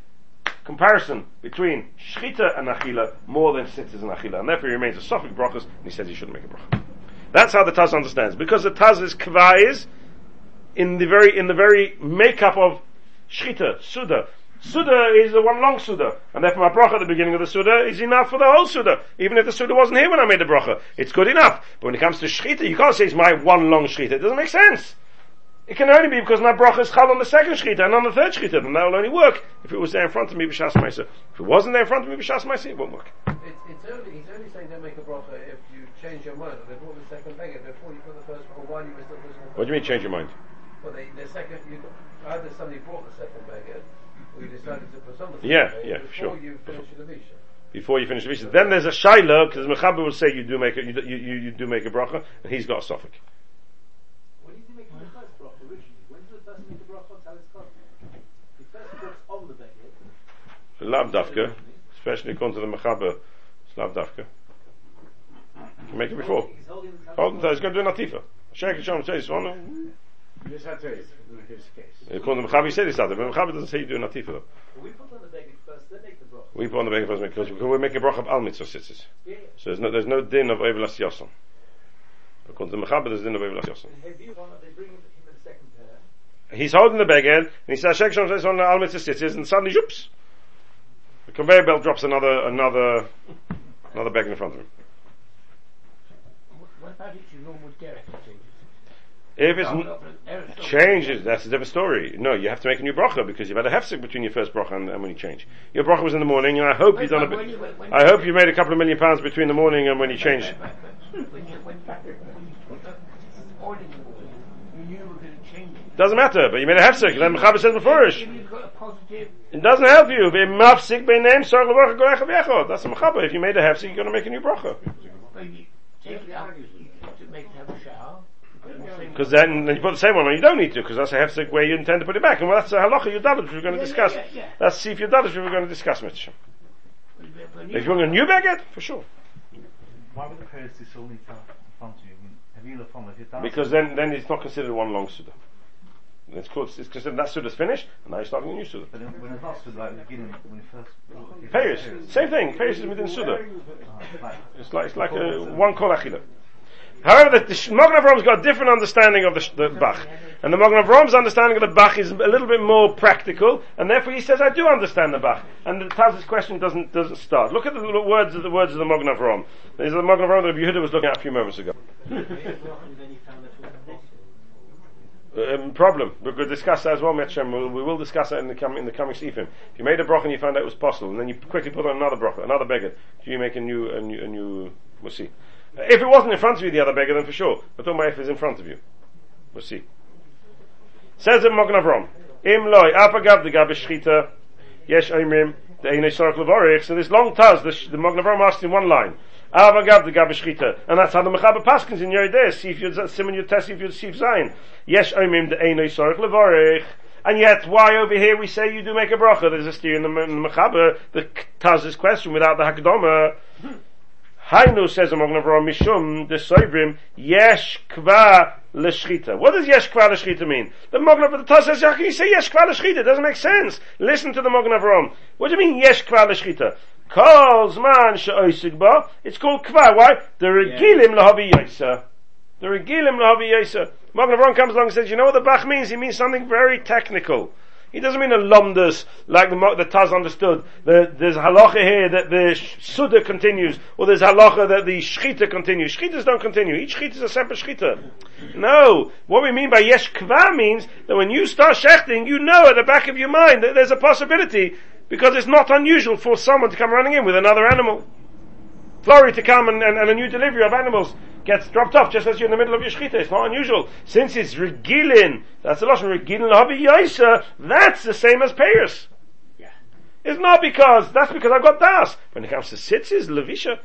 S1: comparison between shchita and achila more than sitters and achila. And therefore he remains a suffix brachas, and he says he shouldn't make a bracha. That's how the Taz understands. Because the Taz is in the very, in the very makeup of shchita, suda. Suda is the one long Suda, and therefore my bracha at the beginning of the Suda is enough for the whole Suda. Even if the Suda wasn't here when I made the bracha, it's good enough. But when it comes to Shchita, you can't say it's my one long Shchita. It doesn't make sense. It can only be because my bracha is chal on the second Shchita and on the third Shchita, and that will only work if it was there in front of me b'shas ma'isa. If it wasn't there in front of me b'shas ma'isa, it won't work.
S8: It's, it's only, he's only saying don't make a bracha if you change your mind. They brought the second beggar before you put the first one, while you were still listening.
S1: What do you mean change your mind?
S8: Well, the, the second, you, either somebody brought the decided to
S1: Yeah, yeah,
S8: beggar
S1: sure.
S8: before you finish the.
S1: Before you finish the Mishnah. Then there's a Shaila, because the Mechaber will say you do make a, you, do- you, you, you do make a bracha, and he's got a suffix.
S9: When did he make the first bracha originally? When did the make the bracha on Talis Khan? He first puts on the beggar.
S1: Especially according to the Mechaber, it's Lavdafka. You can make it before.
S9: The
S1: Oh, he's going to do an atifa. Sheikh Shalom says one.
S2: This had to in his case.
S1: According to Mechaber, said he started, but Mechaber doesn't say you do an atifa though.
S9: We put on the beggar first, then make the broth.
S1: We put on the beggar first because because we make a bracha of al mitzvah tzitzis.
S9: Yeah.
S1: So there's no there's no din of Evelas Yosem. According to Mechaber, there's din of Evelas Yosem.
S9: And have you one that they bring him a second pair?
S1: He's holding the beggar and he says Sheikh Shalom says on the al mitzvah tzitzis and suddenly zoops. The conveyor belt drops another another another bag in front of him.
S10: What about if your normal derech changes?
S1: If it's
S10: No,
S1: n-
S10: no, but Erev Shalom-
S1: changes, that's a different story. No, you have to make a new bracha because you've had a hefsek between your first bracha and, and when you change. Your bracha was in the morning, and I hope you've done a bit.
S10: you- when- when
S1: I hope you made a couple of million pounds between the morning and when you changed.
S10: But- but- When you went back, when you put up this oil in the water, you knew you were going to change it.
S1: Doesn't matter, but you made a hefsek. Then Mechaber says before
S10: If you've got a positive,
S1: It doesn't help you. V'mafsik b'neim sar levacha golecha. That's a mechaber. If you made a hefsek, you're going to make a new bracha.
S10: when you take it out, you to make have a shower. you put the same-
S1: Because then, then you put the same one on. You don't need to, because that's a hefsek where you intend to put it back. And well, that's a halacha yudalish which we're going to
S10: Yeah,
S1: discuss.
S10: yeah, yeah.
S1: That's sif yudalish which we're going to discuss, Mr. Shem.
S10: when- when
S1: If you want a new baguette, for sure.
S6: Why would the parents do so many times in front you? Have you looked on if?
S1: Because then, then it's not considered one long suda. It's called, it's considered that suda's finished, and now you're starting a new suda.
S6: But then when it's not stood like the beginning, when you first. when you first
S1: Payas,
S6: hear it,
S1: same thing. Payas is within suda.
S6: uh,
S1: It's like it's like a one kol achila. However, the, the Magen Avraham got a different understanding of the, the Bach, and the Magen Avraham's understanding of the Bach is a little bit more practical, and therefore he says, "I do understand the Bach." And the Taz's question doesn't doesn't start. Look at the, the words of the words of the Magen Avraham. These are the Magen Avraham that Yehuda was looking at a few moments ago. Um, problem. We're going to discuss that as well, Metchem. We'll, we will discuss that in the, com- in the coming Sifim. If you made a broch and you found out it was possible, and then you quickly put on another broch, another beggar, do you make a new, a new, a new, we'll see. If it wasn't in front of you, the other beggar, then for sure. But talking about if it's in front of you. We'll see. Says it Magen Avram. Im loy, apagav de gabe shchita, yesh oimrim, the eine sorok levorich. So this long taz, the, the Magen Avram asked in one line. Avagav de gabe shchita. And that's how the Mechaber Paskins in Yoreh Deah, see if you'd, simon your test, if you'd see if Zayin. Yesh oimrim, the eine sorok levorich. And yet, why over here we say you do make a bracha? There's a steer in the, in the Mechaber, the Taz's question without the Hakdama. Hainu says among Avram Mishum the Soibrim Yesh Kva L'Shchita. What does Yesh Kva L'Shchita mean? The Magen Avram the Taz says how can you say Yesh Kva L'Shchita? It doesn't make sense. Listen to the Magen Avram. What do you mean Yesh Kva L'Shchita? Kol Zman She'oisig Ba. It's called Kva. Why? The Regilim L'Havi Yisa. The Regilim L'Havi Yisa. Magen Avram comes along and says, you know what the Bach means? He means something very technical. He doesn't mean a lomdus like the, the Taz understood. The, there's halacha here that the Suda continues, or there's halacha that the Shchita continues. Shchitas don't continue. Each Shchita is a separate Shchita. No. What we mean by Yesh Kva means that when you start shechting, you know at the back of your mind that there's a possibility, because it's not unusual for someone to come running in with another animal. Flurry to come and, and, and a new delivery of animals gets dropped off just as you're in the middle of your shechita. It's not unusual. Since it's regilin, that's the lashon regilin lahavi yaisa, that's the same as payers. It's not because, that's because I've got das. When it comes to tzitzis, levisha,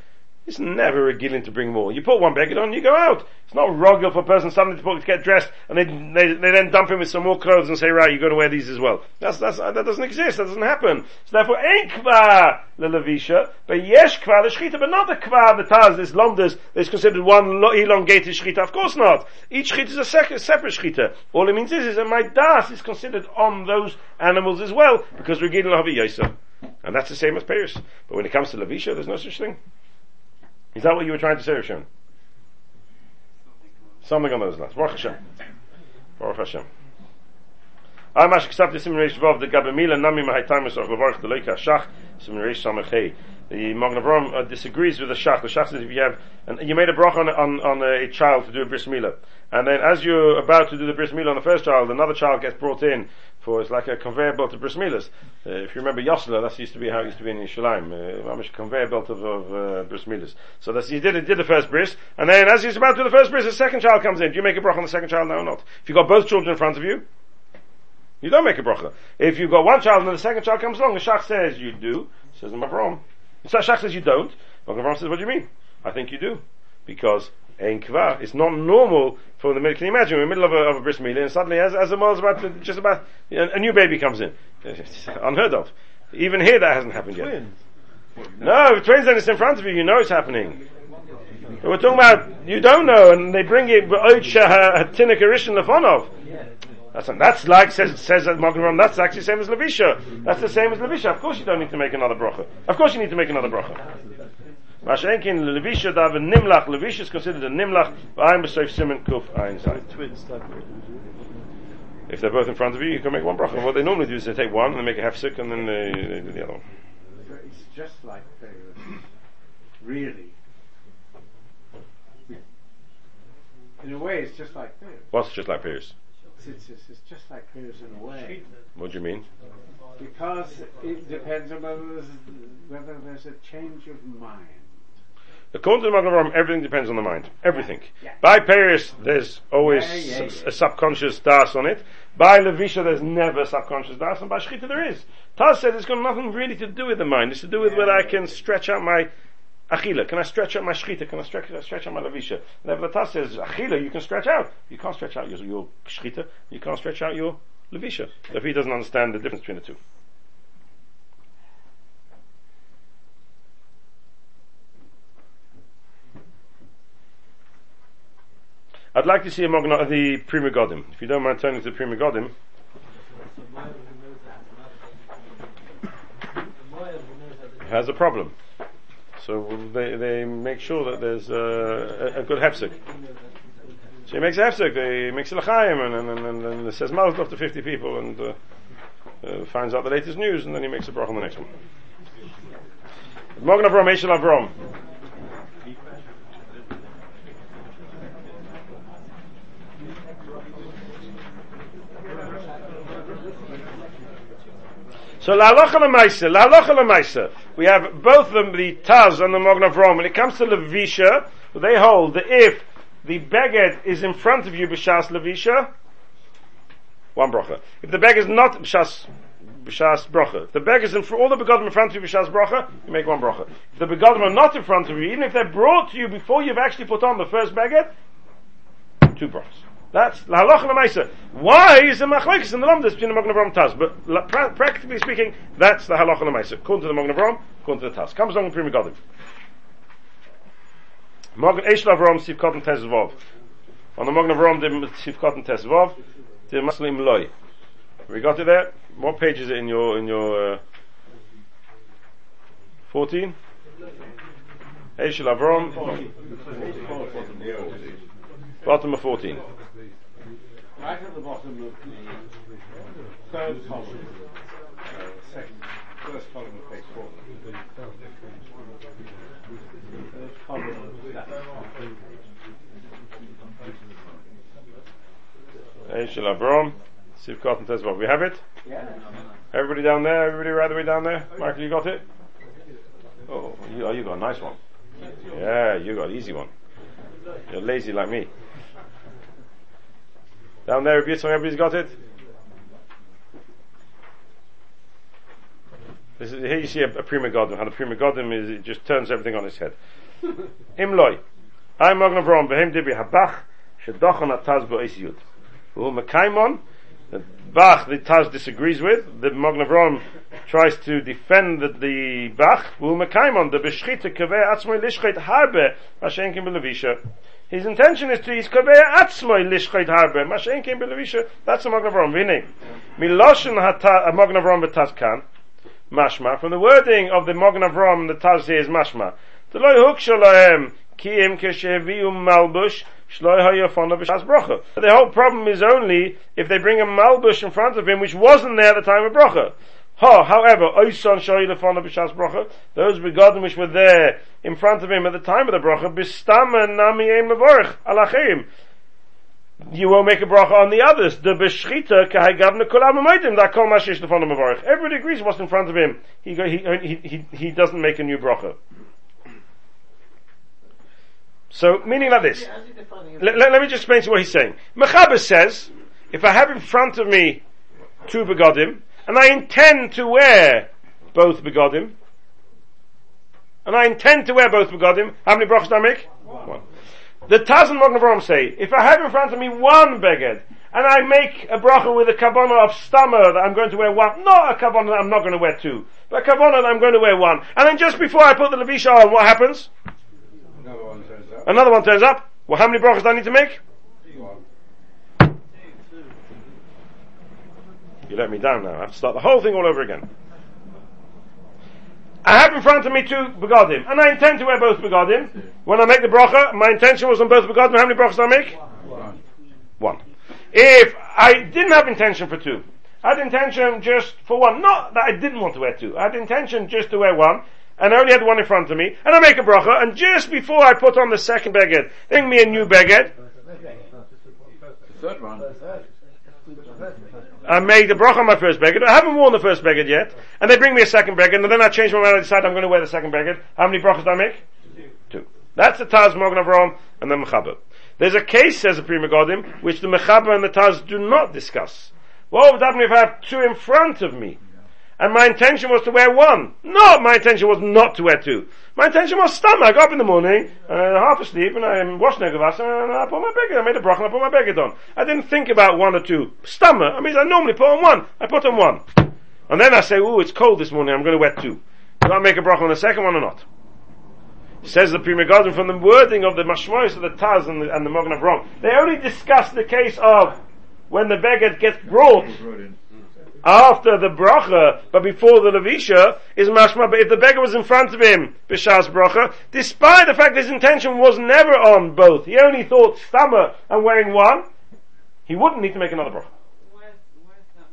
S1: it's never a regilin to bring more. You put one beggar on, you go out. It's not rogel for a person suddenly to, get dressed and they, they, they then dump him with some more clothes and say, right, you're going to wear these as well. That's, that's, that doesn't exist, that doesn't happen. So therefore, ain't kva the but yesh kva the shchita, but not the kva the taz, this lomdas, is considered one elongated shchita. Of course not. Each shchita is a separate shchita. All it means is, is that my das is considered on those animals as well, because we're getting lahavi yisa. And that's the same as payers. But when it comes to levisha, there's no such thing. Is that what you were trying to say, Rishon? Something on those lines. Baruch Hashem. Baruch Hashem. I mash accept the simin reish vav the gabemila nami mahaytamis of levarch the leika shach simin reish samachei. The Magen Avraham uh, disagrees with the shach. The shach says if you have and you made a brach on, on on a child to do a bris milah, and then as you're about to do the bris milah on the first child, another child gets brought in for it's like a conveyor belt of bris milahs. Uh, if you remember Yosla, that used to be how it used to be in Yerushalayim, uh, a conveyor belt of, of uh, bris milahs. So that's he did he did the first bris, and then as he's about to do the first bris, the second child comes in. Do you make a brach on the second child now or not? If you've got both children in front of you, you don't make a bracha. If you've got one child and then the second child comes along, the shach says you do, says the Mavrom. So shach says you don't. Mavrom says, what do you mean? I think you do. Because ein kvar, it's not normal for the middle, can you imagine, we're in the middle of a, of a bris milah and suddenly as, as the mother's about to, just about, a, new baby comes in. It's unheard of. Even here that hasn't happened yet. No, if twins then it's in front of you, you know it's happening. We're talking about you don't know, and they bring it Oid Tinik Arishin Lefonov. That's, that's like says says at Magen That's actually the same as Levisha. That's the same as Levisha. Of course, you don't need to make another bracha. Of course, you need to make another bracha. Mashenkin Levisha dav nimlach. Levisha is considered a nimlach. I'm b'soif simen kuf ein. If they're both in front of you, you can make one bracha. What they normally do is they take one and they make a hefsek and then they, they do the other one.
S2: It's just like Pharaoh. Really. In a way, it's just like Pharaoh.
S1: What's just like Pierce?
S2: It's, it's, it's just like Pharaoh's in a way.
S1: What do you mean?
S2: Because it depends on whether there's, whether there's a change of mind.
S1: According to the Magen Avraham, everything depends on the mind. Everything. By Paris, there's always
S2: Yeah, yeah, yeah.
S1: a subconscious das on it. By Levisha, there's never a subconscious das, and by Shechita there is. Taz said it's got nothing really to do with the mind. It's to do with whether I can stretch out my achila. Can I stretch out my Shechita? Can I stretch, stretch out my the Taz says achila you can stretch out. You can't stretch out your, your Shechita. You can't stretch out your Levisha. Therefore, he doesn't understand the difference between the two. I'd like to see a Mogna, the Pri Megadim. If you don't mind turning to the Pri Megadim. has a problem. So they, they make sure that there's a, a good hefsek. So he makes a hefsek, he makes a l'chaim, and, and, and, and, and says Mazel to 50 people, and uh, uh, finds out the latest news, and then he makes a bracha on the next one. Mogen Avram, Eshel Avram. So la halacha lemaisa, la halacha lemaisa. We have both of them, the Taz and the Mogen Avram. When it comes to Levisha, they hold that if the beged is in front of you b'shas Levisha, one bracha. If the beg is not b'shas b'shas bracha, if the beg is in fr- all the begodim in front of you b'shas bracha, you make one bracha. If the begodim are not in front of you, even if they're brought to you before you've actually put on the first beged, two brachas. That's la halacha lemaisa. Why is the machlekes in the lamdas between the Mogen Avram and Taz? But pra- practically speaking, that's the halacha lemaisa. According to the Mogen Avram, according to the Taz. Comes along the Pri Megadim. Mogen Eshel Avram Sivkot and Tezvov. On the Mogen Avram the Sivkot and Tezvov, the Maslim Loy. We got it there. What page is it in your in your uh, fourteen? Eshel Avram, bottom of fourteen.
S2: Right at the bottom of the third column, uh, second, first column of page four. Third column of that.
S1: Eshel Avram, Sivkot and. We have it.
S2: Yeah.
S1: Everybody down there? Everybody right the way down there? Michael, you got it? Oh, you, oh, you got a nice one. Yeah, you got an easy one. You're lazy like me. Down there, Rabbi Yitzchak, everybody's got it? This is, here you see a, a Pri Megadim. How the Pri Megadim is, it just turns everything on its head. Imloi. I'm Mogen Avram, Behem Dibi Habach, Shedochan Ataz Bo'es Yud. Uhu Mekaimon, the Bach the Taz disagrees with. The Mogen Avram tries to defend the, the Bach. Uhu Mekaimon, the Beshchita Kaveh Atzmoy Lishchet Harbe, Mashenkim Belevisha. His intention is to is Kaveh Atzmoy Lishchet Harbe, Mashenkim Belevisha. That's the Mogen Avram. Vine. Miloshin Hata, Mogen Avram Betaz Kan. Mashma. From the wording of the Mogen Avram, the Taz here is Mashma. The loy hook shalahem ki kesheviu malbush. The whole problem is only if they bring a malbush in front of him which wasn't there at the time of bracha. Ha, however, oison shoy lefona b'shas bracha, those begotten which were there in front of him at the time of the bracha, bistama nami em levorich alacheim. You won't make a bracha on the others. The beshchita kahai gavna kulam amaydim that kol mashish lefona mevorich. Everybody agrees what's in front of him. He, go- he, he, he, he doesn't make a new bracha. So, meaning like this. Let, let, let me just explain to you what he's saying. Mechaber says, if I have in front of me two begodim, and I intend to wear both begodim, and I intend to wear both begodim, how many brachas do I make? One. The Taz and Mogen Avram say, if I have in front of me one beged, and I make a bracha with a kabbalah of stammer that I'm going to wear one, not a kabbalah that I'm not going to wear two, but a kabbalah that I'm going to wear one, and then just before I put the levisha on, what happens?
S2: Another one turns up.
S1: Another one turns up. Well, how many brachas do I need to make? You let me down now. I have to start the whole thing all over again. I have in front of me two begodim, and I intend to wear both begodim. When I make the bracha, my intention was on both begodim. How many brachas do I make?
S4: One.
S1: One. If I didn't have intention for two, I had intention just for one. Not that I didn't want to wear two. I had intention just to wear one, and I only had one in front of me, and I make a bracha, and just before I put on the second beged, bring me a new beged,
S4: The third one.
S1: I made the bracha on my first beged. I haven't worn the first beged yet, and they bring me a second beged, and then I change my mind. I decide I'm going to wear the second beged. How many brachas do I make? Two. That's the Taz Mogan Avram and the Mechaber. There's a case, says the Pri Megadim, which the Mechaber and the Taz do not discuss. What would happen if I have two in front of me? And my intention was to wear one. No, my intention was not to wear two. My intention was stomach. I got up in the morning, and I'm half asleep, and I'm um, washing Negavas, and I put my beggar. I made a bracha, and I put my beggar on. I didn't think about one or two. Stomach. I mean, I normally put on one. I put on one. And then I say, ooh, it's cold this morning, I'm going to wear two. Do I make a bracha on the second one or not? Says the Pri Megadim from the wording of the Mashmois of the Taz and the, and the Magen Avram. They only discuss the case of when the beggar gets brought after the bracha, but before the levisha, is mashma. But if the beggar was in front of him, b'shas bracha, despite the fact his intention was never on both, he only thought stammer and wearing one, he wouldn't need to make another bracha.
S5: Where's, where's that?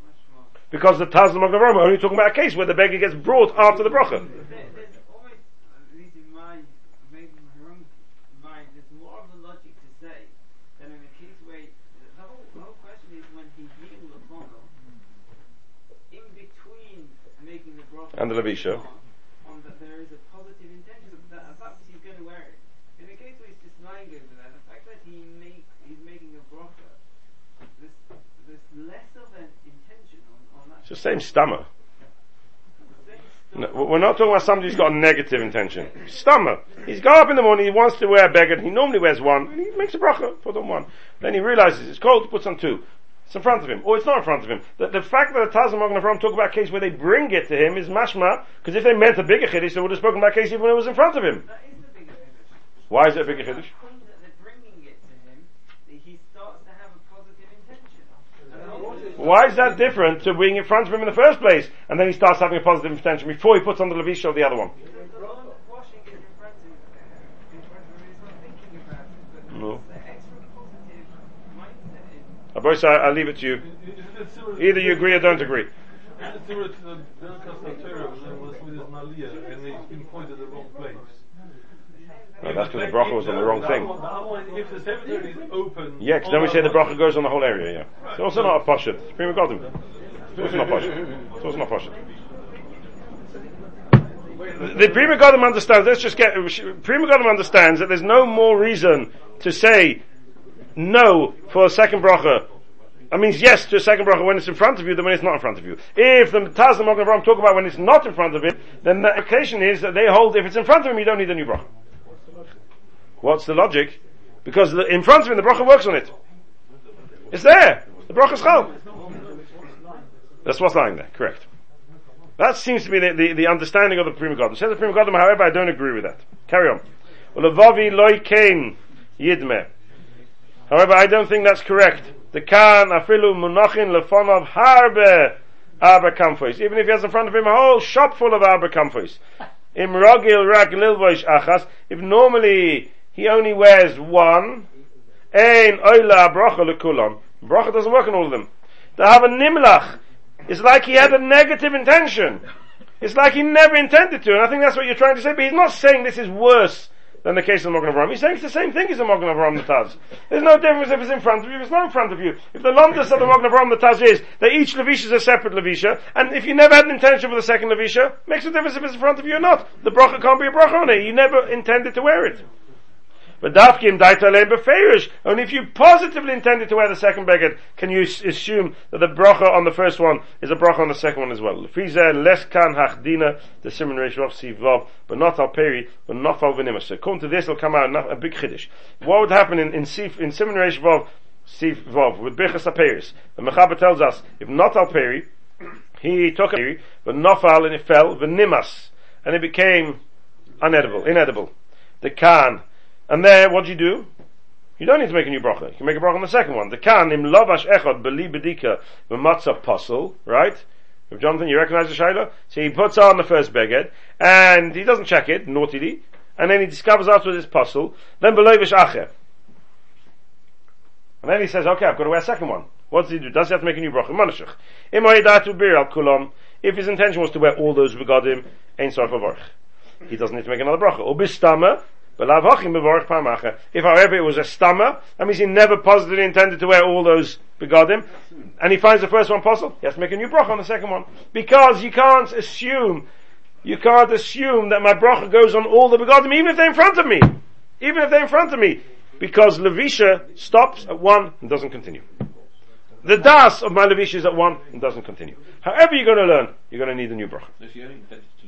S1: Because the Taz and Magen Avram are only talking about a case where the beggar gets brought after the bracha.
S5: There, there's always, at least in my, maybe my own mind, there's more of a logic to say that in a case where the whole, the whole question is when he healed the funnel, in between making the bracha
S1: And the levisha.
S5: on, on that there is a positive intention that the fact that he's going to wear it. In a case where he's just lying over there, the fact that he make he's making a bracha, there's, there's less of an intention on, on that.
S1: It's the same stammer. No, we're not talking about somebody who's got a negative intention. Stammer. He's got up in the morning, he wants to wear a beggar, he normally wears one, and he makes a bracha, put on one. Then he realizes it's cold, puts on two. It's in front of him, or it's not in front of him. The, the fact that the Taz and Mogan Avram talk about a case where they bring it to him is mashma, because if they meant a bigger chiddush, they would have spoken about a case even when it was in front of him.
S5: Is the bigger finish.
S1: Why is it a bigger chiddush?
S5: point that they're bringing it to him, that he starts to have a positive intention.
S1: Why is that different to being in front of him in the first place, and then he starts having a positive intention before he puts on the levisha of the other one?
S5: because the one washing is in front of in front of him, he's not thinking about it, but
S1: No.
S5: the extra positive mindset is
S1: I, I leave it to you. Either you agree or don't agree.
S11: Similar to the Birkas Torah when was with his Maliyah and he's been pointed the wrong place.
S1: No, that's because the bracha was on the wrong thing.
S11: The other one, if the cemetery is open.
S1: Yeah, because then we say the bracha goes on the whole area, yeah. It's also not a poshut. It's Pri Megadim. It's also not poshut. It's also not poshut. The Pri Megadim understands, let's just get, Pri Megadim understands that there's no more reason to say no for a second bracha. That means yes to a second bracha when it's in front of you than when it's not in front of you. If the Taz and Mogan talk about when it's not in front of him, then the occasion is that they hold if it's in front of him you don't need a new bracha. What's the logic? Because the, in front of him the bracha works on it. It's there. The bracha is chal. That's what's lying there. Correct. That seems to be the, the, the understanding of the Pri Megadim. Says the Prima however, I don't agree with that. Carry on. Yidme. However, I don't think that's correct. The kan afilu munachin lefonov harbe kamfois. Even if he has in front of him a whole shop full of arba kamfois. Im rogil rak lilvoish achas. If normally he only wears one, ein oila bracha lekulam. Bracha doesn't work on all of them. To have a nimlach it's like he had a negative intention. It's like he never intended to, and I think that's what you're trying to say, but he's not saying this is worse than the case of the Mogan Avram. He's saying it's the same thing as the Mogan Avram the Taz. There's no difference if it's in front of you, if it's not in front of you. If the lomdus of the Mogan Avram the Taz is that each Levisha is a separate Levisha, and if you never had an intention for the second Levisha, makes a difference if it's in front of you or not. The bracha can't be a bracha on it. You never intended to wear it. But dafkim daitale beferish. Only if you positively intended to wear the second beged can you assume that the bracha on the first one is a bracha on the second one as well. Fizer les kan hachdina the simon reish vav but not al peri, but not al. So according to this, it'll come out a big chiddush. What would happen in in sif in simon reish vav with birchas aperis? The mechaber tells us if not al peri, he took a peri, but nafal and it fell venimas, and it became unedible, inedible. The kan And there, what do you do? You don't need to make a new bracha. You can make a bracha on the second one. The kan im lavash echad beli bedika v'matzah puzzle, right? If Jonathan, you recognize the shaila? So he puts on the first beged, and he doesn't check it, naughtily, and then he discovers afterwards his puzzle, then belovish acher. And then he says, okay, I've got to wear a second one. What does he do? Does he have to make a new bracha? Manashach. Im ha'idatu bir al kulam. If his intention was to wear all those begadim, ein sarf. He doesn't need to make another bracha. Ubistama, if however it was a stammer, that means he never positively intended to wear all those begadim, and he finds the first one possible, he has to make a new bracha on the second one. Because you can't assume, you can't assume that my bracha goes on all the begadim, even if they're in front of me. Even if they're in front of me. Because Levisha stops at one and doesn't continue. The das of my Levisha is at one and doesn't continue. However you're going to learn, you're going to need a new bracha.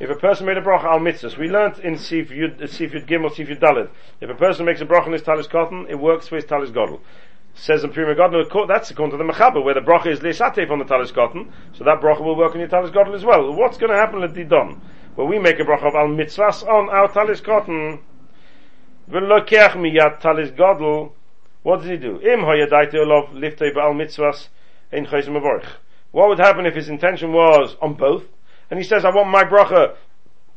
S4: If a
S1: person made a bracha al mitzvahs, we learnt in uh, Sif Yud Gimel, Sif Yud Dalet. If a person makes a bracha on his talis cotton, it works for his talis godel. Says in Prima God, no, that's according to the Mechaber, where the bracha is leisatef on the talis cotton, so that bracha will work on your talis godel as well. What's going to happen at Didon? Well, we make a bracha of al mitzvahs on our talis cotton. V'lokech miyat talis godel. What does he do? Im hayadaite olov liftei ba'al mitzvahs chayzim avorich. What would happen if his intention was on both? And he says, I want my bracha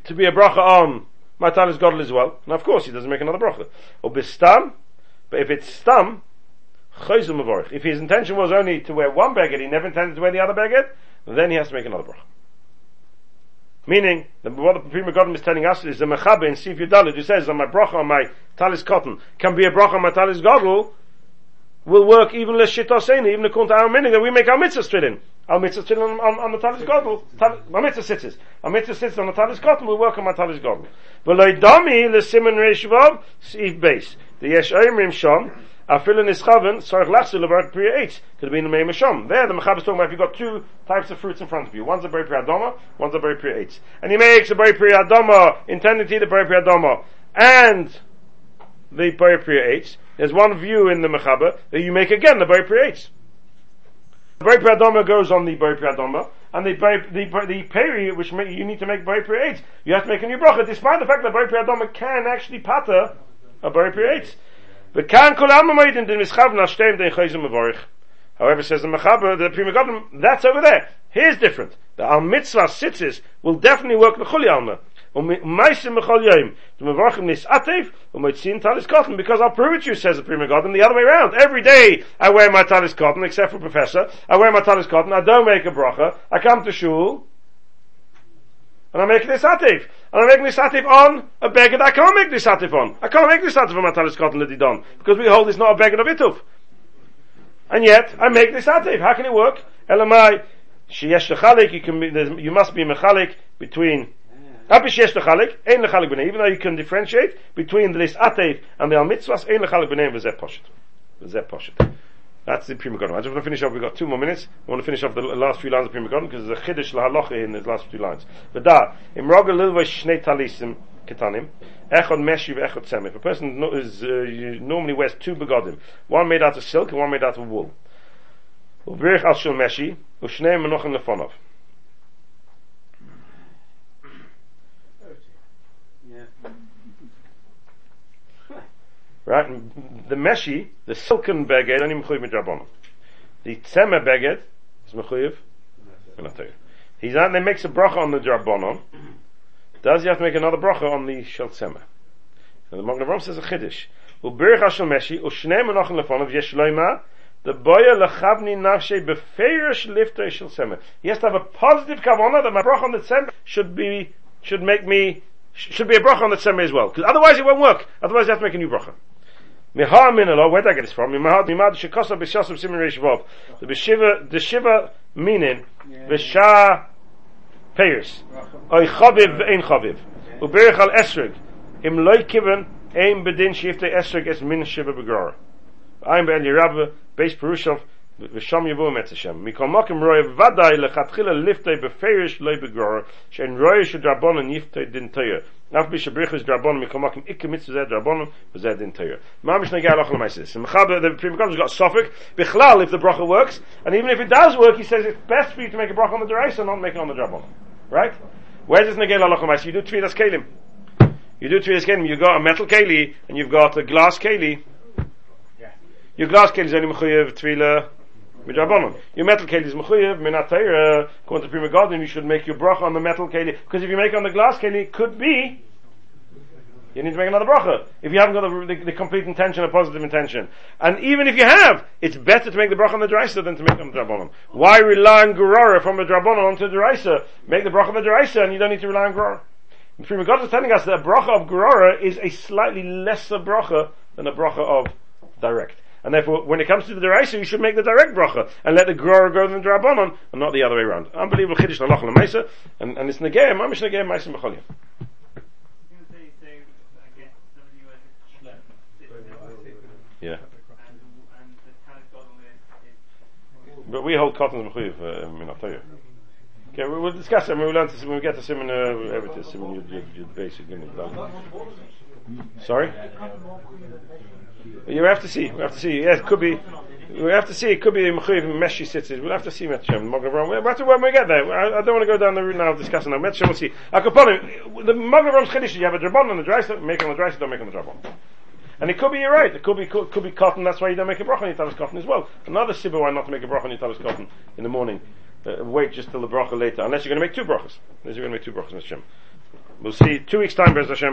S1: to be a bracha on my talis godel as well. And of course he doesn't make another bracha. Or bistam, but if it's stam, chayzim avorich. If his intention was only to wear one beged, he never intended to wear the other beged, then he has to make another bracha. Meaning, the, what the Pri Megadim is telling us is the Mechabe in Sif Yudalit who says that my bracha on my talis cotton can be a bracha on my talis godel will work even less shitoseni, even according to our meaning that we make our mitzvah straight in. Our mitzvah straight on, on, on the talis godel. My mitzvah sits. Our mitzvah sits on the talis cotton will work on my talis godel. V'loy dami le simon reishvav sif base. The yesh oimrim shom Afilin is chaven, sarach lachsu levarak priya eitz. Could have been the Mei Masham. There, the Mechab is talking about you've got two types of fruits in front of you. One's a berry priya one's a berry priya eitz. And he makes a berry priya adoma, intending to eat the berry priya and the berry priya eitz. There's one view in the Mechaber that you make again the priya. The Priyadoma goes on the Priyadoma, and the berry, the, the peri, which make, you need to make priya you have to make a new bracha, despite the fact that adoma can actually pater a berry priya eitz. The kan kol amamoidin den mischav nashtem den chayzim. However, says the Mechaber, the Pri Megadim, that's over there. Here's different. The Al Mitzvah sitzes will definitely work the Chuli Alma. Umaisim mechol yoim. The Mevarchim nis atev, umoitzin talis cotton. Because I'll prove it to you, says the Pri Megadim, the other way around. Every day I wear my talis cotton, except for Professor. I wear my talis cotton, I don't make a bracha. I come to shul, and I make this atif. And I make this atif on a beggar that I can't make this atif on. I can't make this atif on my talis cotton done because we hold it's not a beggar of ituf. And yet, I make this atif. How can it work? Elamai, sheyesh you can be, you must be mechalik between even though you can differentiate between this atif and the al mitzvahs, ein lechalik b'nei v'zeh poshet. V'zeh poshet. That's the Pri Megadim. I just want to finish off, we've got two more minutes. I want to finish off the last few lines of Pri Megadim because there's a Chiddush lahalacha in the last few lines. But da, im roga lilva shnei talisim ketanim, echad meshi ve'echad tzem. If a person is, uh, normally wears two begodim, one made out of silk and one made out of wool. U'virich al shil meshi, u'shnei menochim lefonov. Right? The meshi, the silken beged, only mechuyev midrabanon. The tzema beged is mechuyev. He's not, they makes a bracha on the drabanon. Does he have to make another bracha on the shel? And the Magen Avraham says a chiddush. Uberich hashel meshi, u'shnei menachem lefonav yesh loima, the boya lechavni nafshe beferish liftei shel. He has to have a positive kavanah that my bracha on the tzema should be, should make me, should be a bracha on the tzema as well. Because otherwise it won't work. Otherwise you have to make a new bracha. Mihar minalo, where did I get this from? Mimad mimad shekosa b'shasam simin reishvov. The b'shiva, the shiva meaning, b'sha payers. Oy chaviv v'ein chaviv. Uberich al esrig. Im loy kiven, ein bedin shifte esrig es min shiva begror. I'm Ben Yerabba, Perushov, ושם יבואו מת השם. מכל מקום רואה ודאי לכתחילה ליפטי בפרש לא בגרור, שאין רואה שדרבונן יפטי דין תויר. אף בי שבריחס דרבונן מכל מקום איקה מצווה זה דרבונן וזה דין תויר. מה משנגע הלכה למעשה? Simcha, the Pri Megadim has got suffix, בכלל, if the bracha works, and even if it does work, he says it's best for you to make a bracha on the deraisa, not make it on the drabonah. Right? Where does negel halacha l'maisa? You do tefillas kelim. You do tefillas kelim. You got a metal keli and you've got a glass keli. Your glass keli is only mechuyev tefillah midrabanon. Your metal keli is mechuyev minatayra. According to Pri Megadim, you should make your bracha on the metal keli because if you make on the glass keli, it could be you need to make another bracha if you haven't got the, the, the complete intention, a positive intention. And even if you have, it's better to make the bracha on the deraisa than to make on the drabonon. Why rely on gurara from the drabonon onto the deraisa? Make the bracha on the deraisa, and you don't need to rely on gurara. And Pri Megadim is telling us that a bracha of gurara is a slightly lesser bracha than a bracha of direct. And therefore, when it comes to the deraisa, you should make the direct bracha and let the gurara go in the drabonon, and not the other way around. Unbelievable chiddush lalach l'meisa, and and it's negayim, mamish negayim meisim b'cholim. Yeah. But we hold cotton mechuyev uh, in October. Okay, we will discuss it when we learn to when we get to Simon uh, everything Simon you you you basic in it. Sorry. You have to see. We have to see. Yes, it could be. We have to see. It could be the mechuyev meshi tzitzis. We'll have to see Metchem. Mogavram. We have to when we get there. I, I don't want to go down the route now of discussing now. Metchem. We'll see. Akaponim. The Mogavram's chiddush. You have a drabon on the dry stuff. Make on the stuff. Don't make on the drabon. And it could be you're right. It could be could, could be cotton. That's why you don't make a bracha on Yitalis cotton as well. Another sibba why not to make a bracha on Yitalis cotton in the morning. Uh, wait just till the bracha later, unless you're going to make two brachas. Unless you're going to make two brachas, Hashem. We'll see two weeks time, Bez Hashem.